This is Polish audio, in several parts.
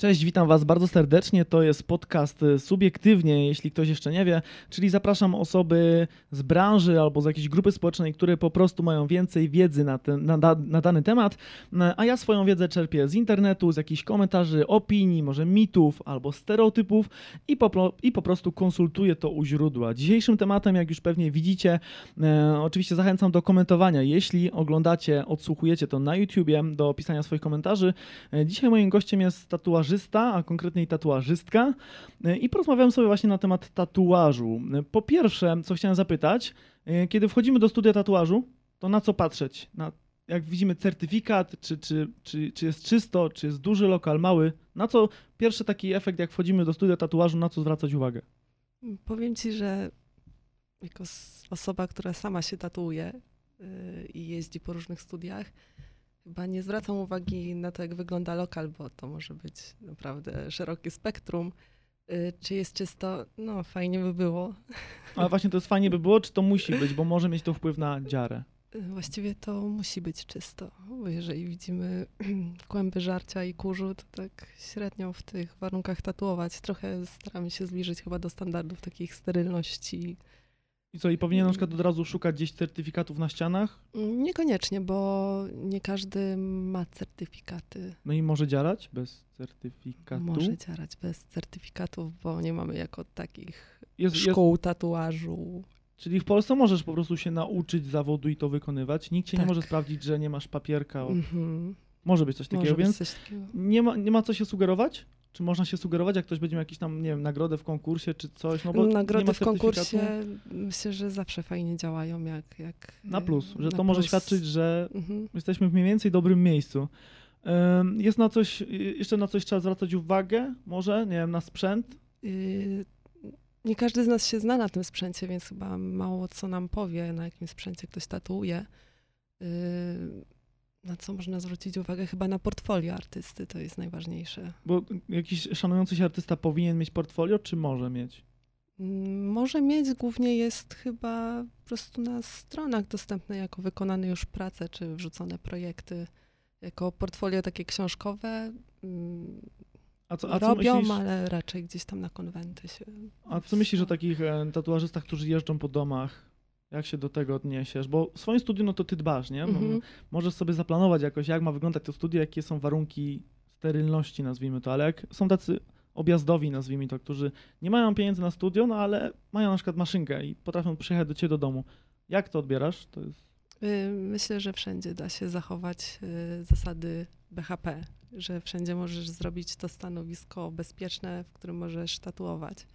Cześć, witam Was bardzo serdecznie. To jest podcast y, subiektywnie, jeśli ktoś jeszcze nie wie, czyli zapraszam osoby z branży albo z jakiejś grupy społecznej, które po prostu mają więcej wiedzy na, ten, na, na dany temat, a ja swoją wiedzę czerpię z internetu, z jakichś komentarzy, opinii, może mitów albo stereotypów i po, i po prostu konsultuję to u źródła. Dzisiejszym tematem, jak już pewnie widzicie, e, oczywiście zachęcam do komentowania. Jeśli oglądacie, odsłuchujecie to na YouTubie, do pisania swoich komentarzy. E, dzisiaj moim gościem jest tatuaż tatuażysta, a konkretniej tatuażystka i porozmawiałem sobie właśnie na temat tatuażu. Po pierwsze, co chciałem zapytać, e, kiedy wchodzimy do studia tatuażu, to na co patrzeć? Na, jak widzimy certyfikat, czy, czy, czy, czy jest czysto, czy jest duży lokal, mały, na co pierwszy taki efekt, jak wchodzimy do studia tatuażu, na co zwracać uwagę? Powiem ci, że jako osoba, która sama się tatuuje i jeździ po różnych studiach, Chyba nie zwracam uwagi na to, jak wygląda lokal, bo to może być naprawdę szerokie spektrum. Y, czy jest czysto? No, fajnie by było. Ale właśnie to jest fajnie by było, czy to musi być, bo może mieć to wpływ na dziarę? Y, właściwie to musi być czysto, bo jeżeli widzimy kłęby żarcia i kurzu, to tak średnio w tych warunkach tatuować. Trochę staramy się zbliżyć chyba do standardów takich sterylności i co, i powinien na przykład od razu szukać gdzieś certyfikatów na ścianach? Niekoniecznie, bo nie każdy ma certyfikaty. No i może działać bez certyfikatu? Może działać bez certyfikatów, bo nie mamy jako takich jest, szkół jest... tatuażu. Czyli w Polsce możesz po prostu się nauczyć zawodu i to wykonywać. Nikt cię tak. nie może sprawdzić, że nie masz papierka. Od... Mm-hmm. Może być coś takiego, więc coś takiego. Nie, ma, nie ma co się sugerować? Czy można się sugerować, jak ktoś będzie miał jakieś tam, nie wiem, nagrodę w konkursie czy coś? No bo Nagrody w konkursie myślę, że zawsze fajnie działają, jak. jak na plus, że to plus. może świadczyć, że mhm. jesteśmy w mniej więcej dobrym miejscu. Jest na coś, jeszcze na coś trzeba zwracać uwagę? Może, nie wiem, na sprzęt? Y, nie każdy z nas się zna na tym sprzęcie, więc chyba mało co nam powie, na jakim sprzęcie ktoś tatuuje. Na co można zwrócić uwagę? Chyba na portfolio artysty, to jest najważniejsze. Bo jakiś szanujący się artysta powinien mieć portfolio, czy może mieć? Mm, może mieć, głównie jest chyba po prostu na stronach dostępne jako wykonane już prace, czy wrzucone projekty. Jako portfolio takie książkowe mm, a co, a robią, myślisz, ale raczej gdzieś tam na konwenty się... A co myślisz o takich e, tatuażystach, którzy jeżdżą po domach, jak się do tego odniesiesz? Bo w swoim studiu, no to ty dbasz, nie? Mm-hmm. Możesz sobie zaplanować jakoś, jak ma wyglądać to studio, jakie są warunki sterylności, nazwijmy to, ale jak są tacy objazdowi, nazwijmy to, którzy nie mają pieniędzy na studio, no ale mają na przykład maszynkę i potrafią przyjechać do ciebie do domu. Jak to odbierasz? To jest... Y, myślę, że wszędzie da się zachować y, zasady BHP, że wszędzie możesz zrobić to stanowisko bezpieczne, w którym możesz tatuować.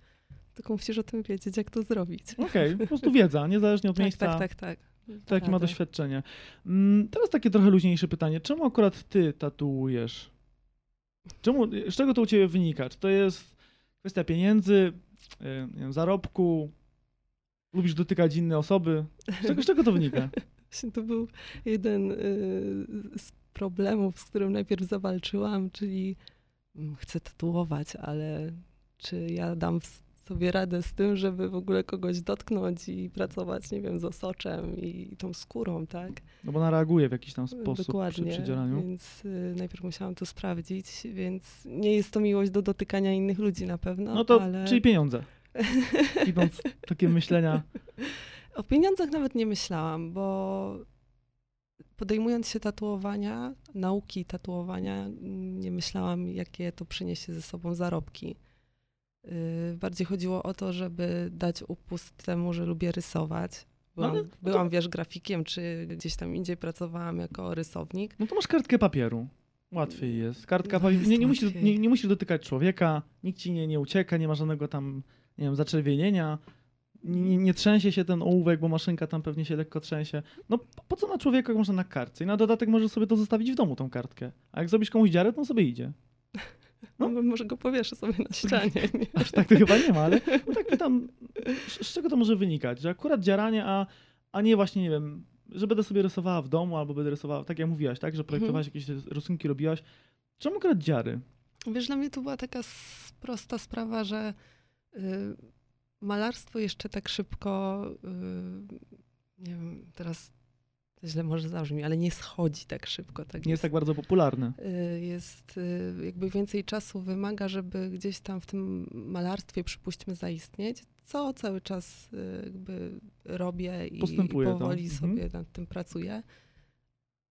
Tylko musisz o tym wiedzieć, jak to zrobić. Okej, okay, po prostu wiedza, niezależnie od tak, miejsca. Tak, tak, tak. To jakie ma doświadczenie. Mm, teraz takie trochę luźniejsze pytanie. Czemu akurat ty tatuujesz? Czemu, z czego to u ciebie wynika? Czy to jest kwestia pieniędzy, nie wiem, zarobku? Lubisz dotykać inne osoby? Z czego, z czego to wynika? to był jeden y, z problemów, z którym najpierw zawalczyłam, czyli mm, chcę tatuować, ale czy ja dam sobie radę z tym, żeby w ogóle kogoś dotknąć i pracować, nie wiem, z osoczem i tą skórą, tak? No bo ona reaguje w jakiś tam sposób Dokładnie, przy przydzielaniu. więc y, najpierw musiałam to sprawdzić, więc nie jest to miłość do dotykania innych ludzi na pewno, No to, ale... czyli pieniądze. Idąc takie myślenia. O pieniądzach nawet nie myślałam, bo podejmując się tatuowania, nauki tatuowania, nie myślałam, jakie to przyniesie ze sobą zarobki. Y, bardziej chodziło o to, żeby dać upust temu, że lubię rysować. Byłam, no, byłam wiesz, grafikiem, czy gdzieś tam indziej pracowałam jako rysownik. No to masz kartkę papieru. Łatwiej jest. Kartka no jest nie, nie, musisz, nie, nie, musisz dotykać człowieka, nikt ci nie, nie ucieka, nie ma żadnego tam, nie wiem, zaczerwienienia. Nie, nie, trzęsie się ten ołówek, bo maszynka tam pewnie się lekko trzęsie. No po co na człowieka, jak można na kartce? I na dodatek możesz sobie to zostawić w domu, tą kartkę. A jak zrobisz komuś dziarę, to on sobie idzie. No, może go powieszę sobie na ścianie. Nie? Aż tak to chyba nie ma, ale no tak pytam, z czego to może wynikać? Że akurat dziaranie, a, a nie właśnie, nie wiem, że będę sobie rysowała w domu, albo będę rysowała, tak jak mówiłaś, tak, że projektowałaś mhm. jakieś rysunki, robiłaś. Czemu akurat dziary? Wiesz, dla mnie to była taka prosta sprawa, że y, malarstwo jeszcze tak szybko, y, nie wiem, teraz źle może zabrzmi, ale nie schodzi tak szybko. Tak Nie jest tak bardzo popularne. y, jest y, jakby więcej czasu wymaga, żeby gdzieś tam w tym malarstwie, przypuśćmy, zaistnieć, co cały czas y, jakby robię i, to. powoli Mhm. sobie nad tym pracuję.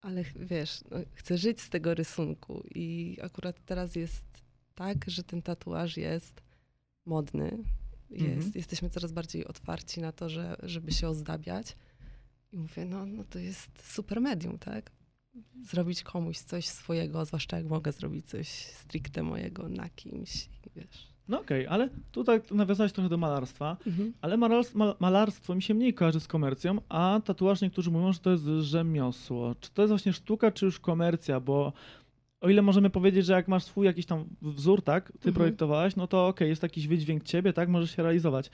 Ale wiesz, no, chcę żyć z tego rysunku i akurat teraz jest tak, że ten tatuaż jest modny. Jest, Mhm. Jesteśmy coraz bardziej otwarci na to, że, żeby się ozdabiać. I mówię, no, no to jest super medium, tak? Zrobić komuś coś swojego, zwłaszcza jak mogę zrobić coś stricte mojego na kimś, wiesz. No okej, ale tutaj nawiązałeś trochę do malarstwa, Mhm. ale malarstwo, ma- malarstwo mi się mniej kojarzy z komercją, a tatuaż niektórzy mówią, że to jest rzemiosło. Czy to jest właśnie sztuka, czy już komercja? Bo o ile możemy powiedzieć, że jak masz swój jakiś tam wzór, tak, ty Mhm. projektowałeś, no to okej, jest jakiś wydźwięk ciebie, tak, możesz się realizować.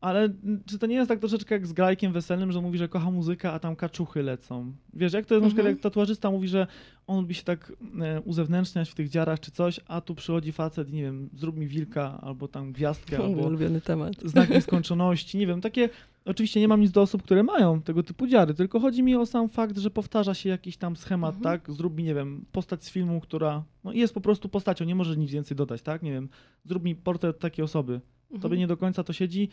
Ale czy to nie jest tak troszeczkę jak z grajkiem weselnym, że mówi, że kocha muzykę, a tam kaczuchy lecą? Wiesz, jak to jest na przykład, Mhm. jak tatuażysta mówi, że on lubi się tak e, uzewnętrzniać w tych dziarach czy coś, a tu przychodzi facet nie wiem, zrób mi wilka, albo tam gwiazdkę, Mój albo ulubiony temat. znak nieskończoności, nie wiem, takie, oczywiście nie mam nic do osób, które mają tego typu dziary, tylko chodzi mi o sam fakt, że powtarza się jakiś tam schemat, Mhm. tak, zrób mi, nie wiem, postać z filmu, która no, jest po prostu postacią, nie możesz nic więcej dodać, tak, nie wiem, zrób mi portret takiej osoby, tobie Mhm. nie do końca to siedzi,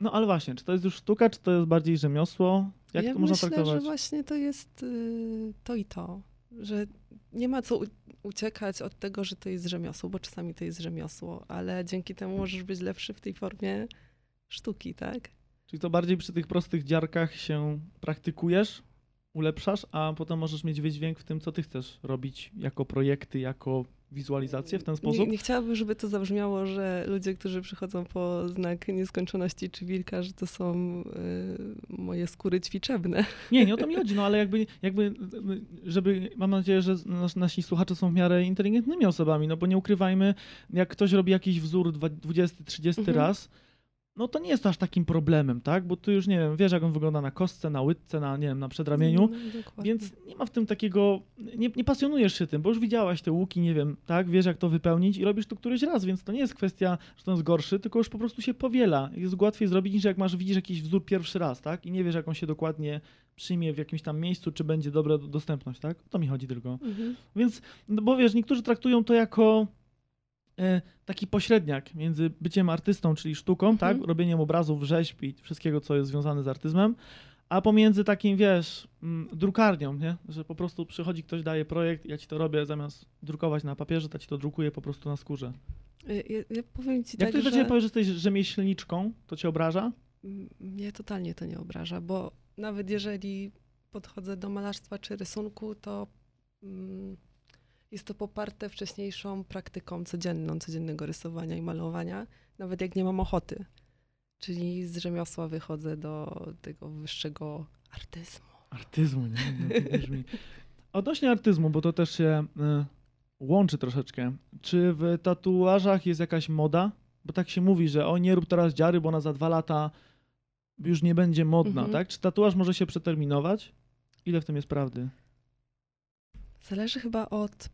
no ale właśnie, czy to jest już sztuka, czy to jest bardziej rzemiosło, jak ja to można myślę, traktować? że właśnie to jest y, to i to, że nie ma co uciekać od tego, że to jest rzemiosło, bo czasami to jest rzemiosło, ale dzięki temu możesz być lepszy w tej formie sztuki, tak? Czyli to bardziej przy tych prostych dziarkach się praktykujesz, ulepszasz, a potem możesz mieć wydźwięk w tym, co ty chcesz robić jako projekty, jako wizualizacje w ten sposób? Nie, nie chciałabym, żeby to zabrzmiało, że ludzie, którzy przychodzą po znak nieskończoności czy wilka, że to są y, moje skóry ćwiczebne. Nie, nie o to mi chodzi, no ale jakby, jakby żeby, mam nadzieję, że nas, nasi słuchacze są w miarę inteligentnymi osobami, no bo nie ukrywajmy, jak ktoś robi jakiś wzór dwa- 20, 30 Mhm. raz, no to nie jest aż takim problemem, tak? Bo ty już, nie wiem, wiesz jak on wygląda na kostce, na łydce, na, nie wiem, na przedramieniu, No. Więc nie ma w tym takiego, nie, nie pasjonujesz się tym, bo już widziałaś te łuki, nie wiem, tak, wiesz jak to wypełnić i robisz to któryś raz, więc to nie jest kwestia, że to jest gorszy, tylko już po prostu się powiela. Jest łatwiej zrobić niż jak masz, widzisz jakiś wzór pierwszy raz, tak, i nie wiesz jak on się dokładnie przyjmie w jakimś tam miejscu, czy będzie dobra do- dostępność, tak? O to mi chodzi tylko. Mhm. Więc, no bo wiesz, niektórzy traktują to jako taki pośredniak między byciem artystą, czyli sztuką, Mhm. tak, robieniem obrazów, rzeźb i wszystkiego, co jest związane z artyzmem, a pomiędzy takim, wiesz, mm, drukarnią, nie? Że po prostu przychodzi ktoś, daje projekt, ja ci to robię, zamiast drukować na papierze, to ci to drukuję po prostu na skórze. Y, Ja, ja powiem ci Jak tak, ktoś do że... ciebie powie, że jesteś rzemieślniczką, to cię obraża? Mnie totalnie to nie obraża, bo nawet jeżeli podchodzę do malarstwa czy rysunku, to mm, jest to poparte wcześniejszą praktyką codzienną, codziennego rysowania i malowania, nawet jak nie mam ochoty. Czyli z rzemiosła wychodzę do tego wyższego artyzmu. Artyzmu, nie? No, brzmi. Odnośnie artyzmu, bo to też się y, łączy troszeczkę. Czy w tatuażach jest jakaś moda? Bo tak się mówi, że o nie rób teraz dziary, bo ona za dwa lata już nie będzie modna, Mhm. tak? Czy tatuaż może się przeterminować? Ile w tym jest prawdy? Zależy chyba od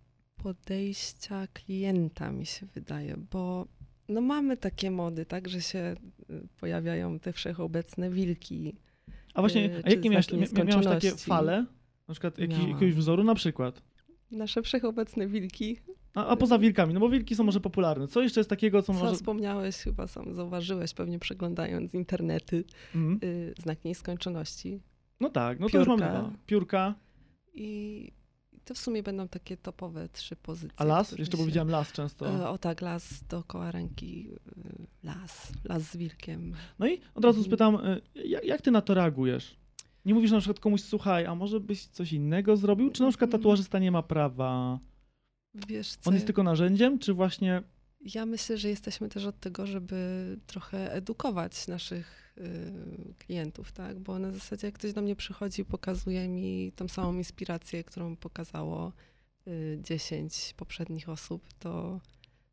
podejścia klienta, mi się wydaje, bo no mamy takie mody, tak, że się y, pojawiają te wszechobecne wilki. A właśnie, Yy, a jakie miałeś, miałeś takie fale? Na przykład jakiś, jakiegoś wzoru na przykład? Nasze wszechobecne wilki. A, a poza wilkami, no bo wilki są może popularne. Co jeszcze jest takiego, co Co może... wspomniałeś, chyba sam zauważyłeś, pewnie przeglądając internety, Mhm. y, znak nieskończoności. No tak, no to już mamy Piórka. dwa. Piórka, I to w sumie będą takie topowe trzy pozycje. a las? Jeszcze się- powiedziałem las często. E, O tak, las dookoła ręki, y, las, las z wilkiem. No i od razu Mhm. spytam, y, jak, ty na to reagujesz? Nie mówisz na przykład komuś, słuchaj, a może byś coś innego zrobił? Czy na przykład Mhm. tatuażysta nie ma prawa? Wiesz co, On jest tylko narzędziem, czy właśnie... ja myślę, że jesteśmy też od tego, żeby trochę edukować naszych klientów, tak? Bo na zasadzie jak ktoś do mnie przychodzi i pokazuje mi tą samą inspirację, którą pokazało y, 10 poprzednich osób, to,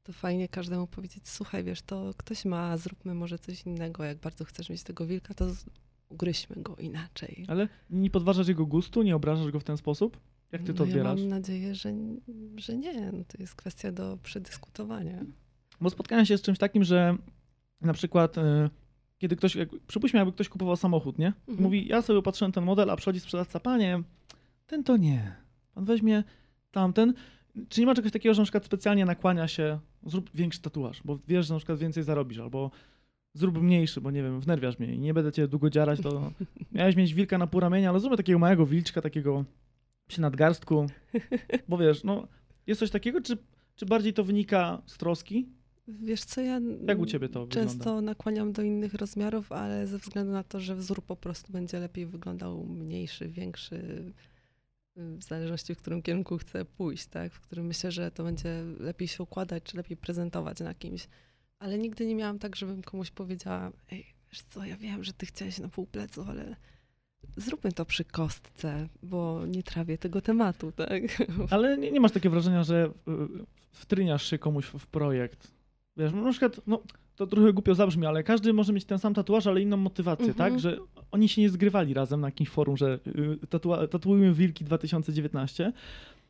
to fajnie każdemu powiedzieć, słuchaj, wiesz, to ktoś ma, zróbmy może coś innego, jak bardzo chcesz mieć tego wilka, to ugryźmy go inaczej. Ale nie podważasz jego gustu, nie obrażasz go w ten sposób? Jak ty to no odbierasz? Ja mam nadzieję, że, że nie. No to jest kwestia do przedyskutowania. Bo spotkałem się z czymś takim, że na przykład y, kiedy ktoś, jak, przypuśćmy, jakby ktoś kupował samochód, nie? Mhm. Mówi, ja sobie patrzyłem ten model, a przychodzi sprzedawca, panie, ten to nie. Pan weźmie tamten. Czy nie ma czegoś takiego, że na przykład specjalnie nakłania się, zrób większy tatuaż, bo wiesz, że na przykład więcej zarobisz, albo zrób mniejszy, bo nie wiem, wnerwiasz mnie i nie będę cię długo dzierać, to miałeś mieć wilka na pół ramienia, ale zróbmy takiego małego wilczka, takiego przy nadgarstku, bo wiesz, no, jest coś takiego, czy, czy bardziej to wynika z troski? Wiesz co, ja Jak u ciebie to często wygląda? nakłaniam do innych rozmiarów, ale ze względu na to, że wzór po prostu będzie lepiej wyglądał mniejszy, większy, y, w zależności w którym kierunku chcę pójść, tak? W którym myślę, że to będzie lepiej się układać, czy lepiej prezentować na kimś. Ale nigdy nie miałam tak, żebym komuś powiedziała, ej, wiesz co, ja wiem, że ty chciałeś na pół plecu, ale zróbmy to przy kostce, bo nie trawię tego tematu, tak? Ale nie, nie masz takiego wrażenia, że y, wtryniasz się komuś w projekt. Wiesz, no na przykład, no to trochę głupio zabrzmi, ale każdy może mieć ten sam tatuaż, ale inną motywację, Mhm. tak? Że oni się nie zgrywali razem na jakimś forum, że y, tatua- tatuujmy wilki 2019.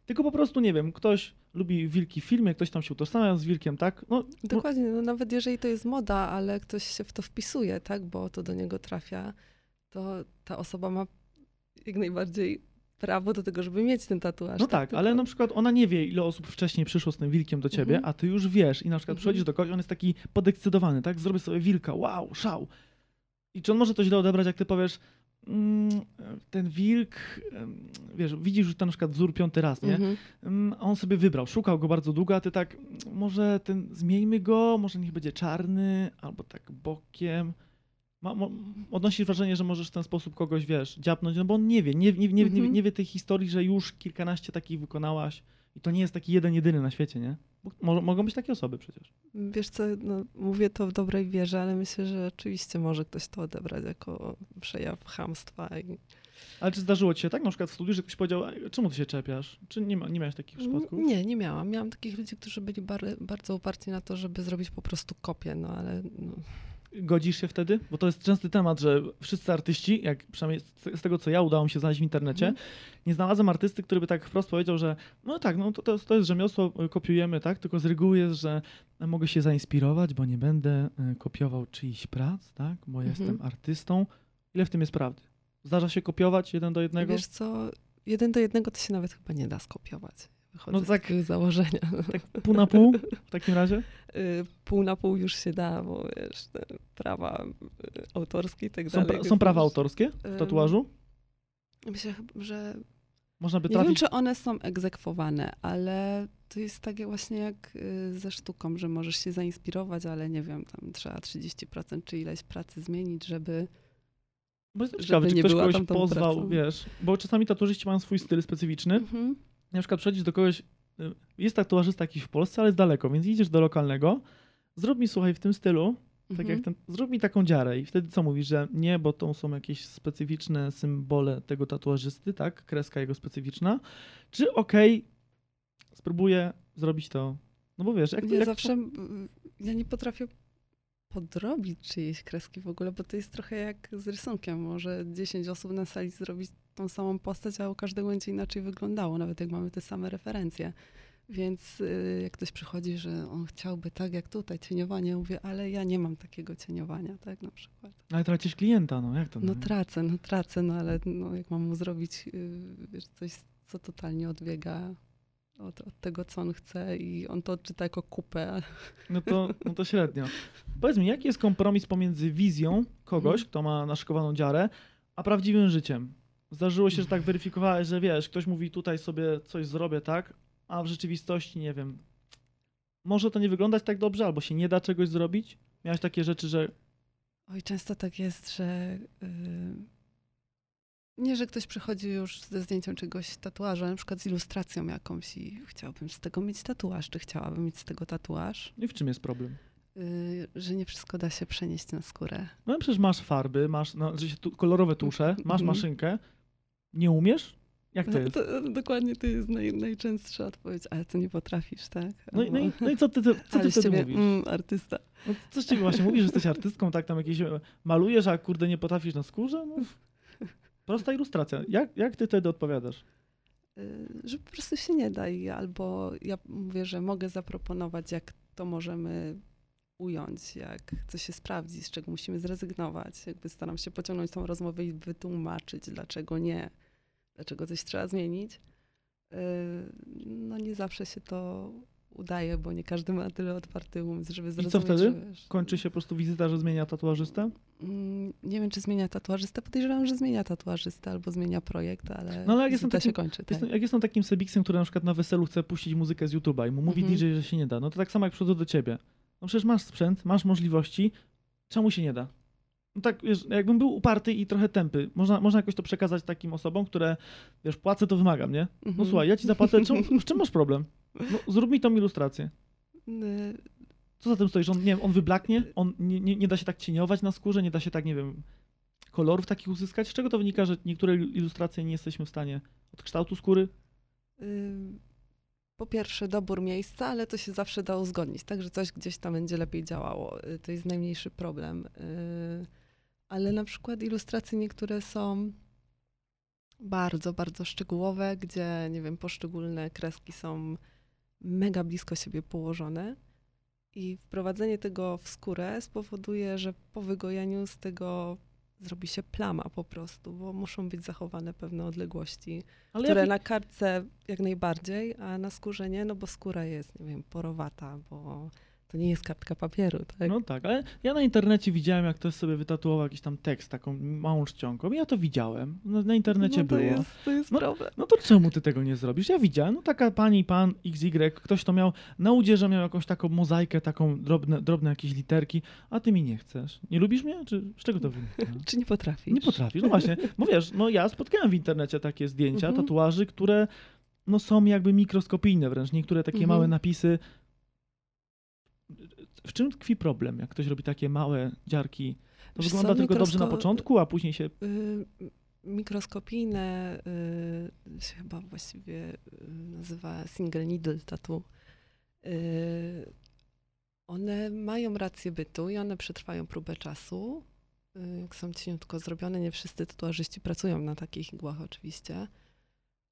Tylko po prostu, nie wiem, ktoś lubi wilki w filmie, ktoś tam się utożsamia z wilkiem, tak? No, no, Dokładnie, no nawet jeżeli to jest moda, ale ktoś się w to wpisuje, tak, bo to do niego trafia, to ta osoba ma jak najbardziej prawo do tego, żeby mieć ten tatuaż. no tak, ale Tylko- na przykład ona nie wie, ile osób wcześniej przyszło z tym wilkiem do ciebie, Mhm. a ty już wiesz i na przykład Mhm. przychodzisz do kogoś, on jest taki podekscytowany, tak? Zrobię sobie wilka, wow, szał. I czy on może to źle odebrać, jak ty powiesz, mm, ten wilk, wiesz, widzisz już ten na przykład wzór piąty raz, nie? Mhm. Mm, a on sobie wybrał, szukał go bardzo długo, a ty tak, mm, może ten, zmieńmy go, może niech będzie czarny, albo tak bokiem. Ma, mo, odnosisz wrażenie, że możesz w ten sposób kogoś, wiesz, dziapnąć, no bo on nie wie, nie, nie, nie, nie, Mhm. nie wie tej historii, że już kilkanaście takich wykonałaś i to nie jest taki jeden, jedyny na świecie, nie? Bo, mo, mogą być takie osoby przecież. Wiesz co, no, mówię to w dobrej wierze, ale myślę, że oczywiście może ktoś to odebrać jako przejaw chamstwa. I... Ale czy zdarzyło ci się tak na przykład w studiu, że ktoś powiedział, "Ej, czemu ty się czepiasz? Czy nie, ma, nie miałeś takich przypadków? Nie, nie miałam. Miałam takich ludzi, którzy byli bar- bardzo uparci na to, żeby zrobić po prostu kopię, no ale no, Godzisz się wtedy? Bo to jest częsty temat, że wszyscy artyści, jak przynajmniej z- tego, co ja udało mi się znaleźć w internecie, Mhm. nie znalazłem artysty, który by tak wprost powiedział, że no tak, no to, to, to jest rzemiosło, y, kopiujemy, tak? Tylko z reguły jest, że mogę się zainspirować, bo nie będę y, kopiował czyichś prac, tak? Bo Mhm. jestem artystą. Ile w tym jest prawdy? Zdarza się kopiować jeden do jednego? Wiesz co, jeden do jednego to się nawet chyba nie da skopiować. Wychodzę No tak- założenia. Tak pół na pół w takim razie? Y, pół na pół już się da, bo wiesz, prawa y, autorskie i tak Są, dalej. pra- są prawa autorskie w tatuażu? Myślę, że Można by nie wiem, trafić... czy one są egzekwowane, ale to jest takie właśnie jak y, ze sztuką, że możesz się zainspirować, ale nie wiem, tam trzeba 30% czy ileś pracy zmienić, żeby... Bo jestem ciekawy, czy ktoś kogoś pozwał, pracą. wiesz, bo czasami tatuażyści mają swój styl specyficzny. Mhm. Na przykład przychodzisz do kogoś, y, jest tatuażysta jakiś w Polsce, ale jest daleko, więc idziesz do lokalnego, zrób mi, słuchaj, w tym stylu, tak Mhm. jak ten, zrób mi taką dziarę. I wtedy co mówisz, że nie, bo to są jakieś specyficzne symbole tego tatuażysty, tak, kreska jego specyficzna, czy okej, spróbuję zrobić to, no bo wiesz, jak to, Ja jak zawsze, mm, ja nie potrafię podrobić czyjejś kreski w ogóle, bo to jest trochę jak z rysunkiem. Może 10 osób na sali zrobić tą samą postać, a u każdego będzie inaczej wyglądało, nawet jak mamy te same referencje. Więc y, jak ktoś przychodzi, że on chciałby tak jak tutaj cieniowanie, mówię, ale ja nie mam takiego cieniowania, tak na przykład. ale tracisz klienta, no jak to? No nie? tracę, no tracę, no ale no, jak mam mu zrobić y, wiesz, coś, co totalnie odbiega od, od tego, co on chce i on to odczyta jako kupę, No to, no to średnio. Powiedz mi, jaki jest kompromis pomiędzy wizją kogoś, Mhm. kto ma naszykowaną dziarę, a prawdziwym życiem? Zdarzyło się, że tak weryfikowałeś, że wiesz, ktoś mówi tutaj sobie coś zrobię, tak, a w rzeczywistości nie wiem. Może to nie wyglądać tak dobrze, albo się nie da czegoś zrobić? Miałeś takie rzeczy, że Oj, często tak jest, że yy, nie, że ktoś przychodzi już ze zdjęciem czegoś tatuażu, ale na przykład z ilustracją jakąś i chciałabym z tego mieć tatuaż, czy chciałabym mieć z tego tatuaż, i w czym jest problem? yy, że nie wszystko da się przenieść na skórę. No przecież masz farby, masz no, że się tu, kolorowe tusze, masz Mhm. maszynkę, nie umiesz? Jak to jest? To, dokładnie to jest naj, najczęstsza odpowiedź, ale to nie potrafisz, tak? No, i- no, i, no i co ty, ty, co ty wtedy ciebie, mówisz? mm, artysta. No, co z ciebie właśnie mówisz, że jesteś artystką, tak tam jakieś e, malujesz, a kurde nie potrafisz na skórze? No, prosta ilustracja. Jak, jak ty wtedy odpowiadasz? Y, że po prostu się nie da i albo ja mówię, że mogę zaproponować, jak to możemy ująć, jak co się sprawdzi, z czego musimy zrezygnować. Jakby staram się pociągnąć tą rozmowę i wytłumaczyć, dlaczego nie, dlaczego coś trzeba zmienić. Yy, No nie zawsze się to udaje, bo nie każdy ma tyle otwarty umysł, żeby zrozumieć. co wtedy? wiesz, Kończy się po prostu wizyta, że zmienia tatuażystę? Mm, Nie wiem, czy zmienia tatuażystę. Podejrzewam, że zmienia tatuażystę albo zmienia projekt, ale, No ale jak jestem takim- się kończy. Tak. Jestem, jak jestem takim sebiksem, który na przykład na weselu chce puścić muzykę z YouTube'a i mu mówi Mhm. DJ, że się nie da, no to tak samo jak przychodzę do ciebie. No przecież masz sprzęt, masz możliwości, czemu się nie da? No tak, wiesz, jakbym był uparty i trochę tępy, można, można jakoś to przekazać takim osobom, które, wiesz, płacę, to wymagam, nie? No Mhm. słuchaj, ja ci zapłacę, czemu, w czym masz problem? No zrób mi tą ilustrację. Y, Co za tym stoi, że on, nie wiem, on wyblaknie, on nie, nie, nie da się tak cieniować na skórze, nie da się tak, nie wiem, kolorów takich uzyskać? Z czego to wynika, że niektóre ilustracje nie jesteśmy w stanie od kształtu skóry? y, Po pierwsze, dobór miejsca, ale to się zawsze da uzgodnić, tak, że coś gdzieś tam będzie lepiej działało. Y, To jest najmniejszy problem. Ale na przykład ilustracje niektóre są bardzo, bardzo szczegółowe, gdzie, nie wiem, poszczególne kreski są mega blisko siebie położone. I wprowadzenie tego w skórę spowoduje, że po wygojeniu z tego zrobi się plama po prostu, bo muszą być zachowane pewne odległości Ale które na kartce jak najbardziej, a na skórze nie, no bo skóra jest, nie wiem, porowata, bo to nie jest kartka papieru, tak? No tak, ale ja na internecie widziałem, jak ktoś sobie wytatuował jakiś tam tekst taką małą czcionką. Ja to widziałem. No, na internecie no to było. Jest, to jest No, problem. No to czemu ty tego nie zrobisz? Ja widziałem, no taka pani, pan XY, ktoś to miał, na udzierze miał jakąś taką mozaikę, taką drobne, drobne jakieś literki, a ty mi nie chcesz. Nie lubisz mnie? Czy z czego to wynika? Czy nie potrafisz? Nie potrafisz, no właśnie. Bo wiesz, no ja spotkałem w internecie takie zdjęcia, Mhm. tatuaży, które no są jakby mikroskopijne wręcz. Niektóre takie Mhm. małe napisy. W czym tkwi problem, jak ktoś robi takie małe dziarki? To Wiesz wygląda co, tylko dobrze na początku, a później się... Y, mikroskopijne y, się chyba właściwie y, nazywa single needle tattoo. Y, one mają rację bytu i one przetrwają próbę czasu. Y, jak są cieniutko zrobione, nie wszyscy tatuażyści pracują na takich igłach oczywiście.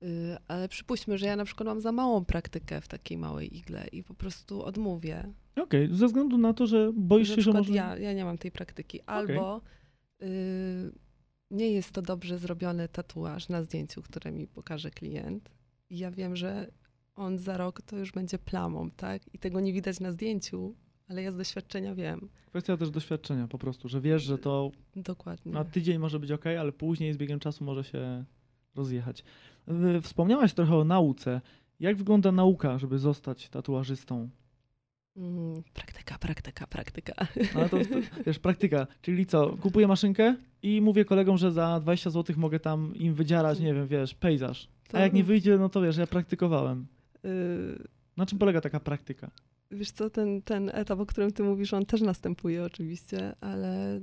Y, ale przypuśćmy, że ja na przykład mam za małą praktykę w takiej małej igle i po prostu odmówię. Okej, ze względu na to, że boisz się, że może... ja, ja nie mam tej praktyki. Albo y, nie jest to dobrze zrobiony tatuaż na zdjęciu, które mi pokaże klient. I ja wiem, że on za rok to już będzie plamą, tak? I tego nie widać na zdjęciu, ale ja z doświadczenia wiem. Kwestia też doświadczenia po prostu, że wiesz, że to Dokładnie. na tydzień może być ok, ale później z biegiem czasu może się rozjechać. Wspomniałaś trochę o nauce. Jak wygląda nauka, żeby zostać tatuażystą? Mm, praktyka, praktyka, praktyka. No, to, to, wiesz, praktyka, czyli co, kupuję maszynkę i mówię kolegom, że za 20 zł mogę tam im wydzierać, nie wiem, wiesz, pejzaż. A jak nie wyjdzie, no to wiesz, ja praktykowałem. Y, Na czym polega taka praktyka? Wiesz co, ten, ten etap, o którym ty mówisz, on też następuje oczywiście, ale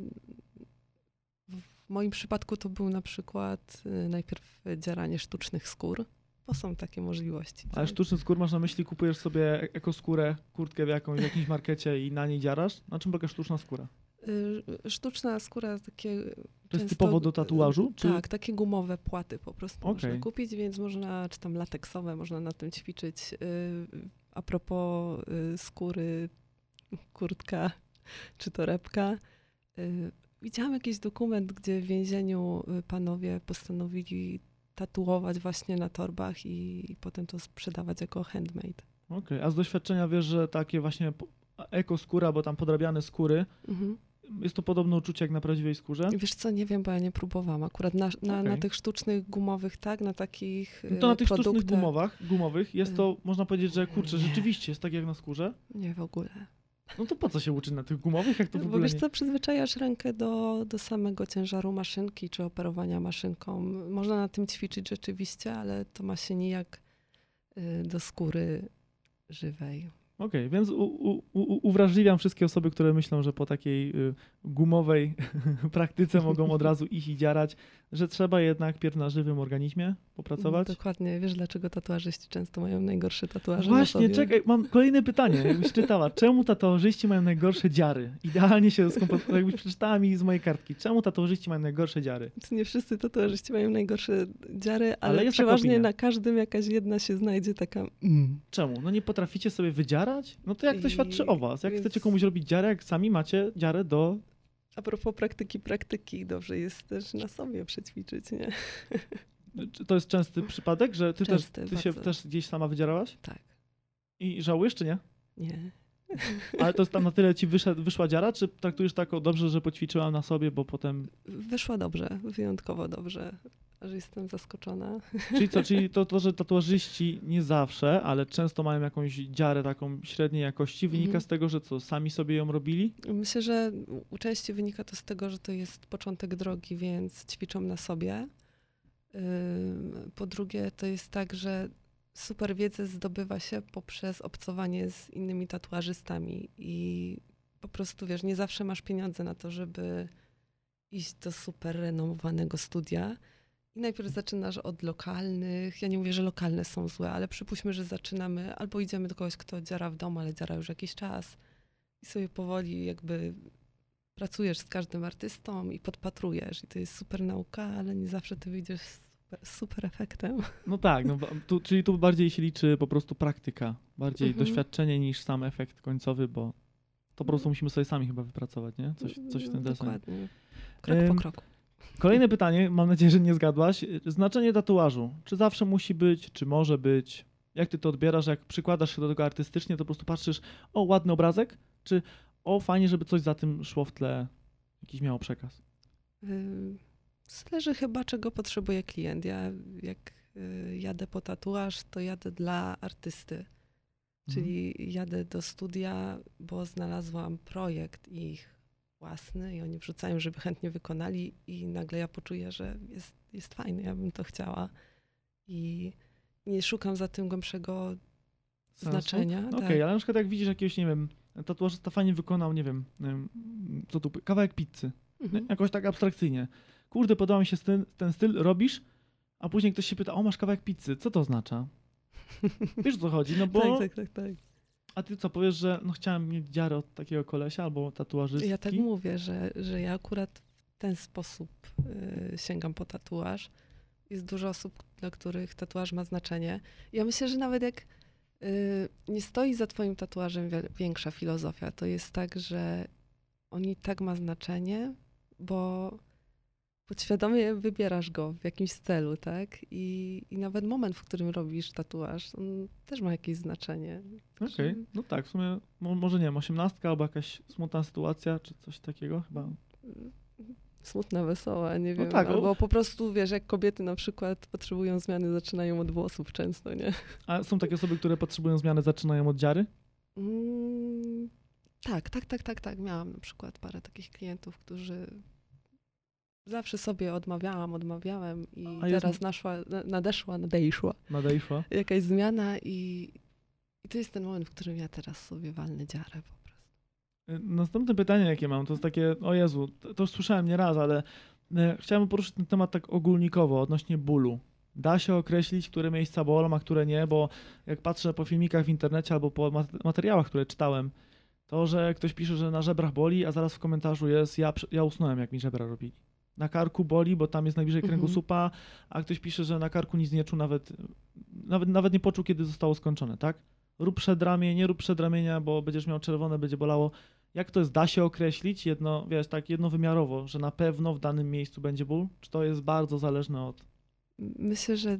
w moim przypadku to był na przykład y, najpierw dzieranie sztucznych skór, bo są takie możliwości. Ale tak? sztuczny skór masz na myśli, kupujesz sobie ekoskórę, kurtkę w, jakąś, w jakimś markecie i na niej dziarasz? Na czym polega sztuczna skóra? Y, Sztuczna skóra, takie. To jest typowo do tatuażu? Czy... Tak, takie gumowe płaty po prostu można Okej. kupić, więc można, czy tam lateksowe, można na tym ćwiczyć. Y, A propos y, skóry, kurtka czy torebka. Y, Widziałam jakiś dokument, gdzie w więzieniu y, panowie postanowili tatuować właśnie na torbach i, i potem to sprzedawać jako handmade. Okej, a z doświadczenia wiesz, że takie właśnie ekoskóra, bo tam podrabiane skóry, Mhm. jest to podobne uczucie jak na prawdziwej skórze? Wiesz co, nie wiem, bo ja nie próbowałam. Akurat na, na, na Okej. tych sztucznych gumowych, tak, na takich No to na y, tych sztucznych produktach. gumowach, gumowych jest to, można powiedzieć, że kurczę, Nie. rzeczywiście jest tak jak na skórze. Nie, w ogóle. No to po co się uczyć na tych gumowych, jak to w Bo ogóle wiesz nie... co, przyzwyczajasz rękę do, do samego ciężaru maszynki, czy operowania maszynką. Można na tym ćwiczyć rzeczywiście, ale to ma się nijak y, do skóry żywej. Okej, więc u, u, u, uwrażliwiam wszystkie osoby, które myślą, że po takiej y, gumowej praktyce mogą od razu iść i dziarać, że trzeba jednak pierw na żywym organizmie popracować. Dokładnie. Wiesz, dlaczego tatuażyści często mają najgorsze tatuaże Właśnie, czekaj, mam kolejne pytanie, jakbyś czytała. Czemu tatuażyści mają najgorsze dziary? Idealnie się skomponowało, jakbyś przeczytała mi z mojej kartki. Czemu tatuażyści mają najgorsze dziary? Nie wszyscy tatuażyści mają najgorsze dziary, ale, Ale przeważnie na każdym jakaś jedna się znajdzie taka... Mm. Czemu? No nie potraficie sobie wydzierać? Dziarać? No to jak to I- świadczy o was? Jak więc- chcecie komuś robić dziarę, jak sami macie dziarę do... A propos praktyki, praktyki, dobrze jest też na sobie przećwiczyć, nie? Czy to jest częsty przypadek, że ty, też, ty się też gdzieś sama wydzierałaś? Tak. I żałujesz, czy nie? Nie. Ale to jest tam na tyle ci wyszedł, wyszła dziara, czy traktujesz tak o dobrze, że poćwiczyłam na sobie, bo potem... Wyszła dobrze, wyjątkowo dobrze, aż jestem zaskoczona. Czyli co, czyli to, to, że tatuażyści nie zawsze, ale często mają jakąś dziarę taką średniej jakości, wynika Mhm. z tego, że co, sami sobie ją robili? Myślę, że u części wynika to z tego, że to jest początek drogi, więc ćwiczą na sobie. Po drugie, to jest tak, że super wiedzę zdobywa się poprzez obcowanie z innymi tatuażystami i po prostu, wiesz, nie zawsze masz pieniądze na to, żeby iść do super renomowanego studia. I najpierw zaczynasz od lokalnych. Ja nie mówię, że lokalne są złe, ale przypuśćmy, że zaczynamy albo idziemy do kogoś, kto dziara w domu, ale dziara już jakiś czas i sobie powoli jakby pracujesz z każdym artystą i podpatrujesz. I to jest super nauka, ale nie zawsze ty wyjdziesz super, super efektem. No tak, no, tu, czyli tu bardziej się liczy po prostu praktyka, bardziej Mhm. doświadczenie niż sam efekt końcowy, bo to po prostu Mhm. musimy sobie sami chyba wypracować, nie? Coś, coś w tym deseń. Dokładnie. Krok po kroku. Kolejne pytanie, mam nadzieję, że nie zgadłaś. Znaczenie tatuażu. Czy zawsze musi być, czy może być? Jak ty to odbierasz? Jak przykładasz się do tego artystycznie, to po prostu patrzysz, o, ładny obrazek, czy o, fajnie, żeby coś za tym szło w tle, jakiś miało przekaz. Zależy chyba, czego potrzebuje klient. Ja jak y, jadę po tatuaż, to jadę dla artysty. Mhm. Czyli jadę do studia, bo znalazłam projekt ich własny i oni wrzucają, żeby chętnie wykonali i nagle ja poczuję, że jest, jest fajny, ja bym to chciała. I nie szukam za tym głębszego Sensu? znaczenia. Okej, tak. ale na przykład jak widzisz jakiegoś, nie wiem, tatuażysta fajnie wykonał, nie wiem, co tu, kawałek pizzy, Mhm. jakoś tak abstrakcyjnie. Kurde, podoba mi się ten, ten styl, robisz, a później ktoś się pyta, o, masz kawałek pizzy, co to oznacza? Wiesz o co chodzi, no bo... Tak, tak, tak, tak. A ty co, powiesz, że no chciałem mieć dziarę od takiego kolesia albo tatuażystki? Ja tak mówię, że, że ja akurat w ten sposób y, sięgam po tatuaż. Jest dużo osób, dla których tatuaż ma znaczenie. Ja myślę, że nawet jak y, nie stoi za twoim tatuażem większa filozofia, to jest tak, że on i tak ma znaczenie, bo podświadomie wybierasz go w jakimś celu, tak? I, I nawet moment, w którym robisz tatuaż, on też ma jakieś znaczenie. Okej, no tak, w sumie, mo, może nie wiem, osiemnastka albo jakaś smutna sytuacja, czy coś takiego chyba. smutna, wesoła, nie wiem. tak, albo bo- po prostu, wiesz, jak kobiety na przykład potrzebują zmiany, zaczynają od włosów często, nie? A są takie osoby, które potrzebują zmiany, zaczynają od dziary? Mm, tak, tak, tak, tak, tak. Miałam na przykład parę takich klientów, którzy zawsze sobie odmawiałam, odmawiałem i A jest- teraz naszła, na- nadeszła, nadejszła Nadejszła. jakaś zmiana i, i to jest ten moment, w którym ja teraz sobie walnę dziarę po prostu. Y, Następne pytanie, jakie mam, to jest takie, o Jezu, to, to już słyszałem nieraz, ale e, chciałem poruszyć ten temat tak ogólnikowo, odnośnie bólu. Da się określić, które miejsca bolą, a które nie, bo jak patrzę po filmikach w internecie albo po mat- materiałach, które czytałem, to, że ktoś pisze, że na żebrach boli, a zaraz w komentarzu jest, ja, ja usnąłem, jak mi żebra robili. Na karku boli, bo tam jest najbliżej Mhm. kręgosłupa, a ktoś pisze, że na karku nic nie czuł, nawet, nawet, nawet nie poczuł, kiedy zostało skończone, tak? Rób przedramię, nie rób przedramienia, bo będziesz miał czerwone, będzie bolało. Jak to jest, da się określić jedno, wiesz, tak jednowymiarowo, że na pewno w danym miejscu będzie ból? Czy to jest bardzo zależne od... Myślę, że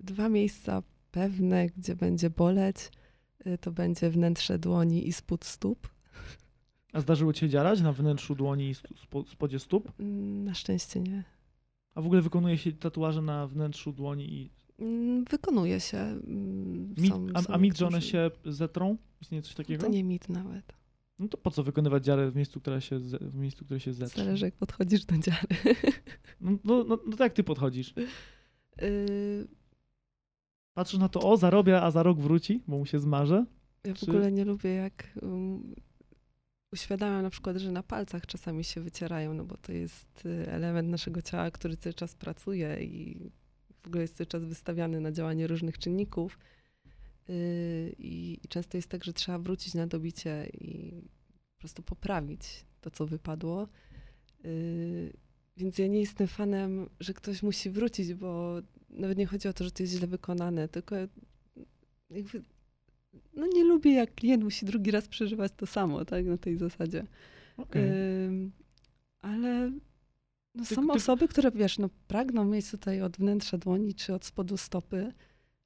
dwa miejsca pewne, gdzie będzie boleć, y, to będzie wnętrze dłoni i spód stóp. A zdarzyło ci się dziarać na wnętrzu dłoni i spo, spodzie stóp? Mm, Na szczęście nie. A w ogóle wykonuje się tatuaże na wnętrzu dłoni i... Mm, Wykonuje się. mm, Są, a, są a mit, że one się zetrą? Istnieje coś takiego? To nie mit nawet. No to po co wykonywać dziarę w miejscu, które się, w miejscu, które się zetrze? Zależy, jak podchodzisz do dziary. No, no, no, no to jak ty podchodzisz? Y, Patrzysz na to, o, zarobię, a za rok wróci, bo mu się zmarze? Ja w Czy- ogóle nie lubię, jak um, uświadamiam na przykład, że na palcach czasami się wycierają, no bo to jest y, element naszego ciała, który cały czas pracuje i w ogóle jest cały czas wystawiany na działanie różnych czynników. Y, I, I często jest tak, że trzeba wrócić na dobicie i po prostu poprawić to, co wypadło. Y, Więc ja nie jestem fanem, że ktoś musi wrócić, bo nawet nie chodzi o to, że to jest źle wykonane, tylko jakby no nie lubię, jak klient musi drugi raz przeżywać to samo, tak, na tej zasadzie. Okej. Ym, ale no, są ty- osoby, które wiesz, no, pragną mieć tutaj od wnętrza dłoni czy od spodu stopy,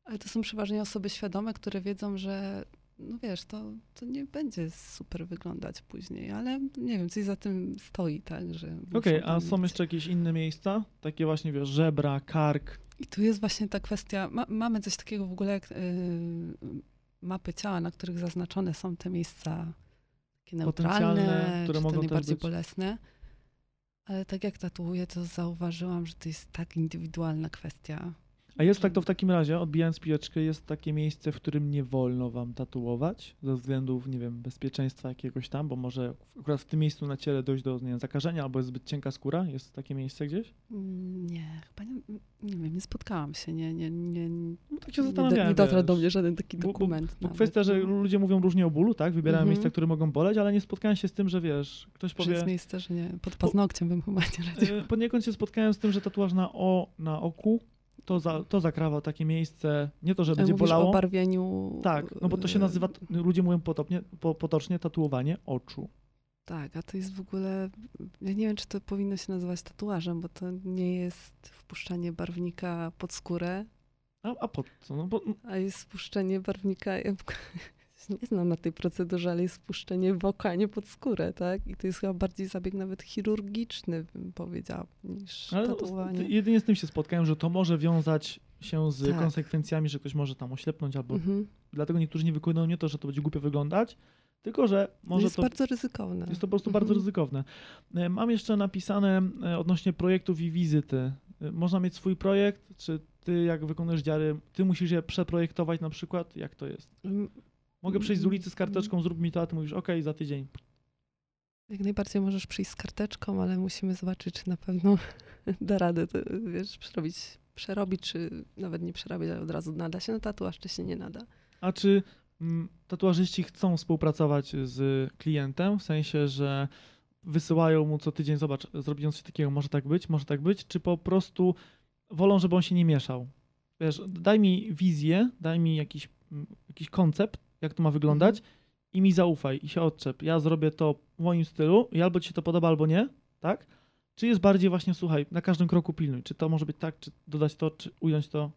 ale to są przeważnie osoby świadome, które wiedzą, że no wiesz, to, to nie będzie super wyglądać później, ale nie wiem, coś za tym stoi, tak, że Okej, tam a są mieć. jeszcze jakieś inne miejsca? Takie właśnie, wiesz, żebra, kark. I tu jest właśnie ta kwestia, ma, mamy coś takiego w ogóle jak y, mapy ciała, na których zaznaczone są te miejsca takie neutralne, które mogą najbardziej bolesne. Ale tak jak tatuuję, to zauważyłam, że to jest tak indywidualna kwestia. A jest tak to w takim razie, odbijając piłeczkę, jest takie miejsce, w którym nie wolno wam tatuować ze względów, nie wiem, bezpieczeństwa jakiegoś tam, bo może akurat w tym miejscu na ciele dojść do nie wiem, zakażenia albo jest zbyt cienka skóra? Jest takie miejsce gdzieś? Mm, Nie, chyba nie, nie wiem, nie spotkałam się, nie, nie, nie, nie, No tak się do, zastanawiałem. nie dotarł do mnie żaden taki Bo- bo- dokument. Bo nawet, kwestia, że no. ludzie mówią różnie o bólu, tak? Wybierają Mhm. miejsca, które mogą boleć, ale nie spotkałem się z tym, że wiesz, ktoś Że powie... jest miejsce, że nie, pod paznokciem bym chyba nie. E, Poniekąd się spotkałem z tym, że tatuaż na o, na oku, to, za, to zakrawa takie miejsce, nie to, że będzie Mówisz bolało. o barwieniu... Tak, no bo to się y, nazywa, ludzie mówią potopnie, po, potocznie tatuowanie oczu. Tak, a to jest w ogóle, ja nie wiem, czy to powinno się nazywać tatuażem, bo to nie jest wpuszczanie barwnika pod skórę, A, a po co? No bo, a jest wpuszczenie barwnika, nie znam na tej procedurze, ale jest wpuszczenie w oko, a nie pod skórę, tak? I to jest chyba bardziej zabieg nawet chirurgiczny, bym powiedziała, niż ale no, tatuowanie. jedynie z tym się spotkałem, że to może wiązać się z Tak. konsekwencjami, że ktoś może tam oślepnąć, albo Mhm. dlatego niektórzy nie wykonują nie to, że to będzie głupio wyglądać, tylko że może jest to bardzo ryzykowne. Jest to po prostu Mhm. bardzo ryzykowne. E, Mam jeszcze napisane e, odnośnie projektów i wizyty. E, Można mieć swój projekt, czy ty jak wykonujesz dziary, ty musisz je przeprojektować na przykład? Jak to jest? Mogę przyjść z ulicy z karteczką, zrób mi to, a ty mówisz, okej, za tydzień. Jak najbardziej możesz przyjść z karteczką, ale musimy zobaczyć, czy na pewno da radę to, wiesz, przerobić, przerobić, czy nawet nie przerabiać, ale od razu nada się na tatuaż, czy się nie nada. A czy mm, tatuażyści chcą współpracować z klientem, w sensie, że wysyłają mu co tydzień, zobacz, zrobiłem coś takiego, może tak być, może tak być, czy po prostu wolą, żeby on się nie mieszał? Wiesz, daj mi wizję, daj mi jakiś, mm, jakiś koncept, jak to ma wyglądać i mi zaufaj i się odczep. Ja zrobię to w moim stylu i albo ci się to podoba, albo nie, tak? Czy jest bardziej właśnie, słuchaj, na każdym kroku pilnuj, czy to może być tak, czy dodać to, czy ująć to?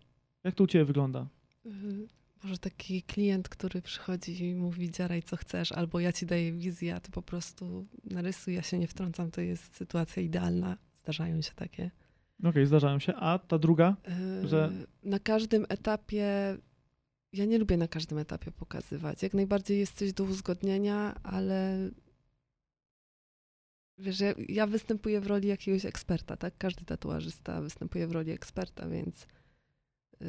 Jak to u ciebie wygląda? Yy, Może taki klient, który przychodzi i mówi, dziaraj co chcesz, albo ja ci daję wizję, a ty po prostu narysuj, ja się nie wtrącam, to jest sytuacja idealna. Zdarzają się takie. Okej, zdarzają się. A ta druga? Yy, Że- Na każdym etapie, ja nie lubię na każdym etapie pokazywać. Jak najbardziej jest coś do uzgodnienia, ale wiesz, ja, ja występuję w roli jakiegoś eksperta, tak? Każdy tatuażysta występuje w roli eksperta, więc yy,